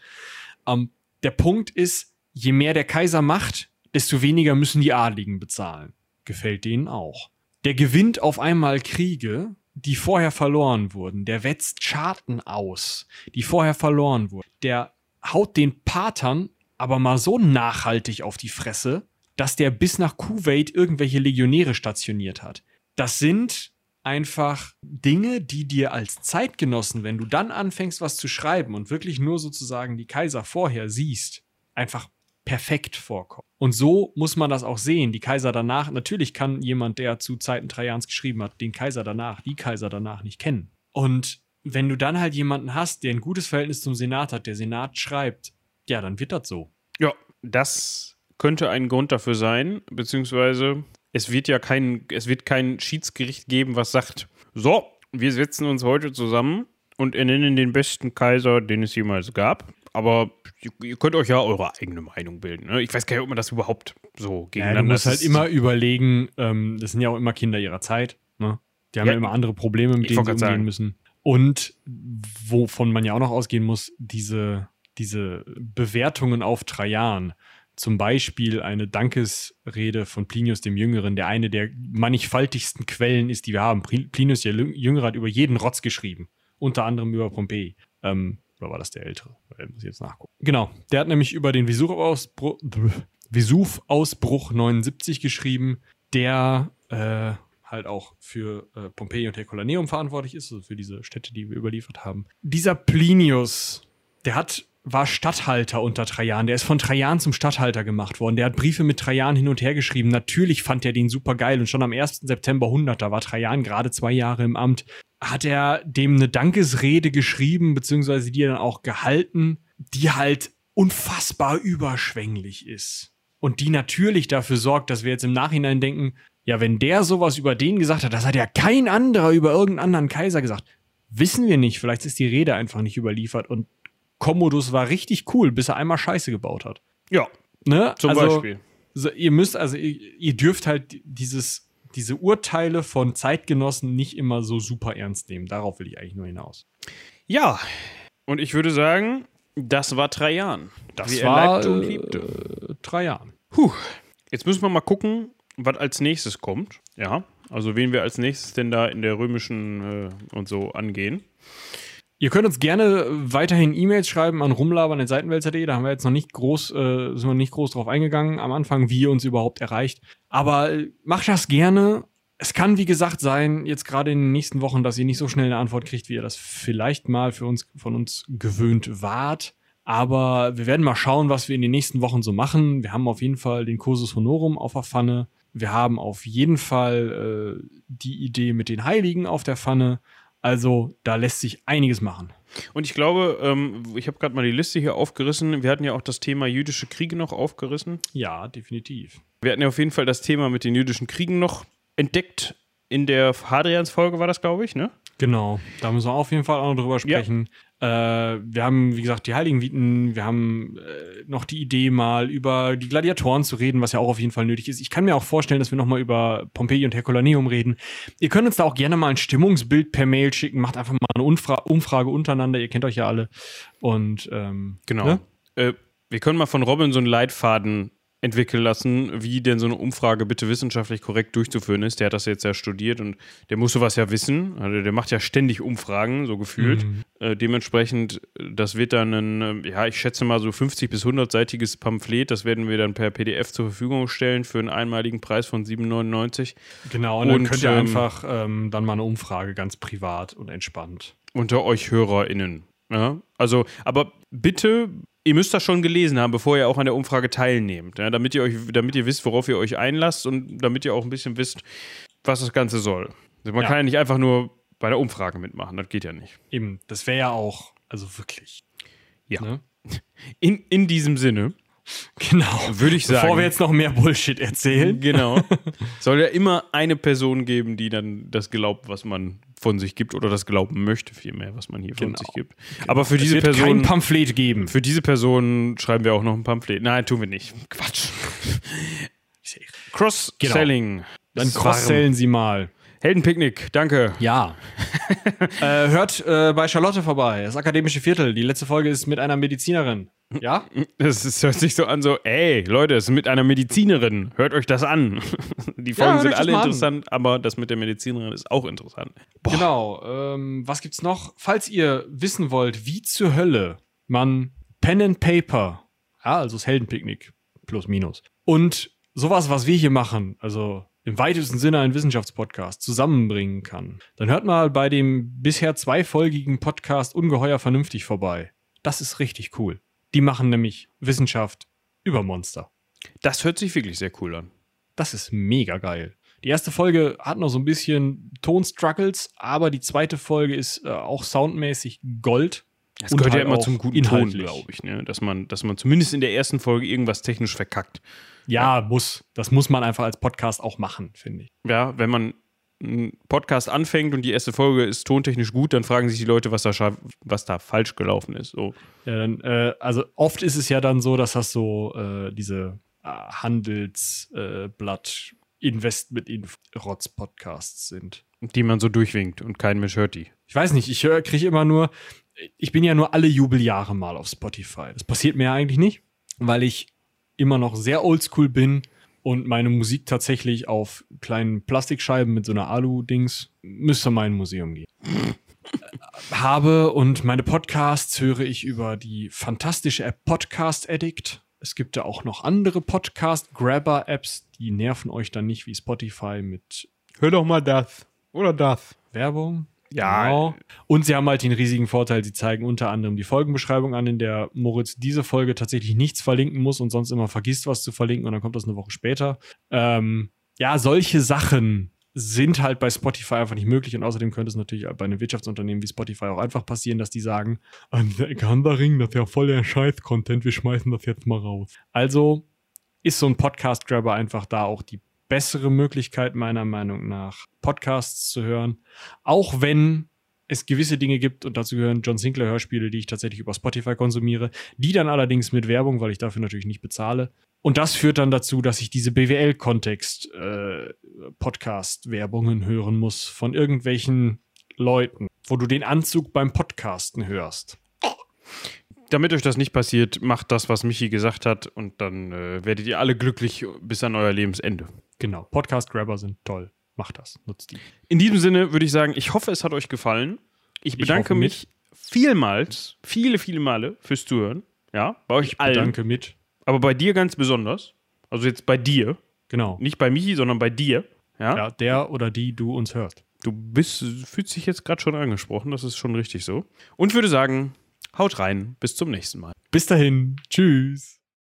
Ähm, der Punkt ist, je mehr der Kaiser macht, desto weniger müssen die Adligen bezahlen. Gefällt denen auch. Der gewinnt auf einmal Kriege, die vorher verloren wurden. Der wetzt Scharten aus, die vorher verloren wurden. Der haut den Patern aber mal so nachhaltig auf die Fresse, dass der bis nach Kuwait irgendwelche Legionäre stationiert hat. Das sind einfach Dinge, die dir als Zeitgenossen, wenn du dann anfängst, was zu schreiben und wirklich nur sozusagen die Kaiser vorher siehst, einfach perfekt vorkommen. Und so muss man das auch sehen. Die Kaiser danach, natürlich kann jemand, der zu Zeiten Trajans geschrieben hat, den Kaiser danach, die Kaiser danach nicht kennen. Und wenn du dann halt jemanden hast, der ein gutes Verhältnis zum Senat hat, der Senat schreibt, ja, dann wird das so. Ja, das könnte ein Grund dafür sein, beziehungsweise es wird ja kein, es wird kein Schiedsgericht geben, was sagt, so, wir setzen uns heute zusammen und ernennen den besten Kaiser, den es jemals gab aber ihr könnt euch ja eure eigene Meinung bilden. Ne? Ich weiß gar nicht, ob man das überhaupt so gegeneinander... Ja, du musst halt immer überlegen, ähm, das sind ja auch immer Kinder ihrer Zeit. Ne? Die haben ja, ja immer andere Probleme, mit denen sie umgehen sagen. müssen. Und wovon man ja auch noch ausgehen muss, diese, diese Bewertungen auf Trajan, zum Beispiel eine Dankesrede von Plinius dem Jüngeren, der eine der mannigfaltigsten Quellen ist, die wir haben. Plinius der Jüngere hat über jeden Rotz geschrieben, unter anderem über Pompeji. Ähm, oder war das der ältere? Weil, muss ich jetzt nachgucken. Genau. Der hat nämlich über den Vesuv-Ausbruch Vesuv 79 geschrieben, der äh, halt auch für äh, Pompeji und Herculaneum verantwortlich ist, also für diese Städte, die wir überliefert haben. Dieser Plinius, der hat war Statthalter unter Trajan. Der ist von Trajan zum Statthalter gemacht worden. Der hat Briefe mit Trajan hin und her geschrieben. Natürlich fand er den super geil. Und schon am 1. September 100, da war Trajan gerade zwei Jahre im Amt, hat er dem eine Dankesrede geschrieben, beziehungsweise die dann auch gehalten, die halt unfassbar überschwänglich ist. Und die natürlich dafür sorgt, dass wir jetzt im Nachhinein denken, ja, wenn der sowas über den gesagt hat, das hat ja kein anderer über irgendeinen anderen Kaiser gesagt. Wissen wir nicht. Vielleicht ist die Rede einfach nicht überliefert und Commodus war richtig cool, bis er einmal Scheiße gebaut hat. Ja. Ne? Zum also, Beispiel. So, ihr müsst, also ihr, ihr dürft halt dieses diese Urteile von Zeitgenossen nicht immer so super ernst nehmen. Darauf will ich eigentlich nur hinaus. Ja, und ich würde sagen, das war drei Jahren. Das Wie war leibte und äh, liebte. drei Jahren. Puh. Jetzt müssen wir mal gucken, was als nächstes kommt. Ja, also wen wir als nächstes denn da in der römischen äh, und so angehen. Ihr könnt uns gerne weiterhin E-Mails schreiben an rumlabern.seitenwälzer.de. Da haben wir jetzt noch nicht groß, äh, sind wir nicht groß drauf eingegangen am Anfang, wie ihr uns überhaupt erreicht. Aber äh, macht das gerne. Es kann, wie gesagt, sein, jetzt gerade in den nächsten Wochen, dass ihr nicht so schnell eine Antwort kriegt, wie ihr das vielleicht mal für uns, von uns gewöhnt wart. Aber wir werden mal schauen, was wir in den nächsten Wochen so machen. Wir haben auf jeden Fall den Cursus Honorum auf der Pfanne. Wir haben auf jeden Fall äh, die Idee mit den Heiligen auf der Pfanne. Also da lässt sich einiges machen. Und ich glaube, ähm, ich habe gerade mal die Liste hier aufgerissen. Wir hatten ja auch das Thema jüdische Kriege noch aufgerissen. Ja, definitiv. Wir hatten ja auf jeden Fall das Thema mit den jüdischen Kriegen noch entdeckt. In der Hadrians-Folge war das, glaube ich, ne? Genau, da müssen wir auf jeden Fall auch noch drüber sprechen. Äh, wir haben, wie gesagt, die Heiligen Viten, wir haben äh, noch die Idee, mal über die Gladiatoren zu reden, was ja auch auf jeden Fall nötig ist. Ich kann mir auch vorstellen, dass wir noch mal über Pompeji und Herculaneum reden. Ihr könnt uns da auch gerne mal ein Stimmungsbild per Mail schicken. Macht einfach mal eine Umfra Umfrage untereinander. Ihr kennt euch ja alle. Und ähm, Genau. Ne? Äh, wir können mal von Robin so einen Leitfaden entwickeln lassen, wie denn so eine Umfrage bitte wissenschaftlich korrekt durchzuführen ist. Der hat das jetzt ja studiert und der muss sowas ja wissen. Also der macht ja ständig Umfragen, so gefühlt. Mhm. Äh, dementsprechend, das wird dann ein, äh, ja, ich schätze mal so 50 bis 100-seitiges Pamphlet. Das werden wir dann per PDF zur Verfügung stellen für einen einmaligen Preis von 7,99 genau, und dann Und, könnt ihr ähm, einfach ähm, dann mal eine Umfrage ganz privat und entspannt. unter euch HörerInnen. Ja? Also, aber bitte, ihr müsst das schon gelesen haben, bevor ihr auch an der Umfrage teilnehmt, ja? damit ihr euch, damit ihr wisst, worauf ihr euch einlasst und damit ihr auch ein bisschen wisst, was das Ganze soll. Also man Ja. kann ja nicht einfach nur bei der Umfrage mitmachen, das geht ja nicht. Eben, das wäre ja auch, also wirklich. Ja. Ne? In, in diesem Sinne Genau. würde ich sagen. Bevor wir jetzt noch mehr Bullshit erzählen. Genau. Soll ja immer eine Person geben, die dann das glaubt, was man von sich gibt oder das glauben möchte, vielmehr, was man hier von Genau. sich gibt. Aber für Es diese wird kein Person. Pamphlet geben. Für diese Person schreiben wir auch noch ein Pamphlet. Nein, tun wir nicht. Quatsch. Cross-Selling. Dann Ist cross-sellen Sie mal. Heldenpicknick, danke. Ja. äh, hört äh, bei Charlotte vorbei, das akademische Viertel. Die letzte Folge ist mit einer Medizinerin. Ja? Das ist, hört sich so an, so, ey, Leute, es ist mit einer Medizinerin. Hört euch das an. Die Folgen hört sind das alle interessant, aber das mit der Medizinerin ist auch interessant. Genau. Ähm, was gibt's noch? Falls ihr wissen wollt, wie zur Hölle man Pen and Paper, ja, also das Heldenpicknick, plus minus, und sowas, was wir hier machen, also im weitesten Sinne ein Wissenschaftspodcast, zusammenbringen kann, dann hört mal bei dem bisher zweifolgigen Podcast Ungeheuer vernünftig vorbei. Das ist richtig cool. Die machen nämlich Wissenschaft über Monster. Das hört sich wirklich sehr cool an. Das ist mega geil. Die erste Folge hat noch so ein bisschen Tonstruggles, aber die zweite Folge ist äh, auch soundmäßig Gold. Das Und gehört ja halt immer auch zum guten. Ton, glaube ich, ne? dass, man, dass man zumindest in der ersten Folge irgendwas technisch verkackt. Ja, muss. Das muss man einfach als Podcast auch machen, finde ich. Ja, wenn man einen Podcast anfängt und die erste Folge ist tontechnisch gut, dann fragen sich die Leute, was da, was da falsch gelaufen ist. So. Ja, dann, äh, also oft ist es ja dann so, dass das so äh, diese äh, Handelsblatt Investment in Rotz Podcasts sind. Die man so durchwinkt und kein Mensch hört die. Ich weiß nicht, ich kriege immer nur, ich bin ja nur alle Jubeljahre mal auf Spotify. Das passiert mir ja eigentlich nicht, weil ich immer noch sehr oldschool bin und meine Musik tatsächlich auf kleinen Plastikscheiben mit so einer Alu-Dings müsste mein Museum gehen. habe und meine Podcasts höre ich über die fantastische App Podcast Addict. Es gibt da auch noch andere Podcast-Grabber-Apps, die nerven euch dann nicht wie Spotify mit Hör doch mal das. Oder das. Werbung. Ja. Genau. Und sie haben halt den riesigen Vorteil, sie zeigen unter anderem die Folgenbeschreibung an, in der Moritz diese Folge tatsächlich nichts verlinken muss und sonst immer vergisst, was zu verlinken und dann kommt das eine Woche später. Ähm, ja, solche Sachen sind halt bei Spotify einfach nicht möglich und außerdem könnte es natürlich bei einem Wirtschaftsunternehmen wie Spotify auch einfach passieren, dass die sagen, "An der Gandaring, das ist ja voll der Scheiß-Content, wir schmeißen das jetzt mal raus. Also ist so ein Podcast-Grabber einfach da auch die bessere Möglichkeit, meiner Meinung nach, Podcasts zu hören. Auch wenn es gewisse Dinge gibt, und dazu gehören John Sinclair Hörspiele, die ich tatsächlich über Spotify konsumiere, die dann allerdings mit Werbung, weil ich dafür natürlich nicht bezahle. Und das führt dann dazu, dass ich diese BWL-Kontext-Podcast-Werbungen hören muss von irgendwelchen Leuten, wo du den Anzug beim Podcasten hörst. Damit euch das nicht passiert, macht das, was Michi gesagt hat, und dann äh, werdet ihr alle glücklich bis an euer Lebensende. Genau, Podcast-Grabber sind toll. Macht das, nutzt die. In diesem Sinne würde ich sagen, ich hoffe, es hat euch gefallen. Ich bedanke mit. mich vielmals, viele, viele Male fürs Zuhören. Ja, bei euch allen. Danke mit. Aber bei dir ganz besonders. Also jetzt bei dir. Genau. Nicht bei Michi, sondern bei dir. Ja. Ja, der oder die du uns hörst. Du bist, fühlst dich jetzt gerade schon angesprochen. Das ist schon richtig so. Und würde sagen, haut rein. Bis zum nächsten Mal. Bis dahin. Tschüss.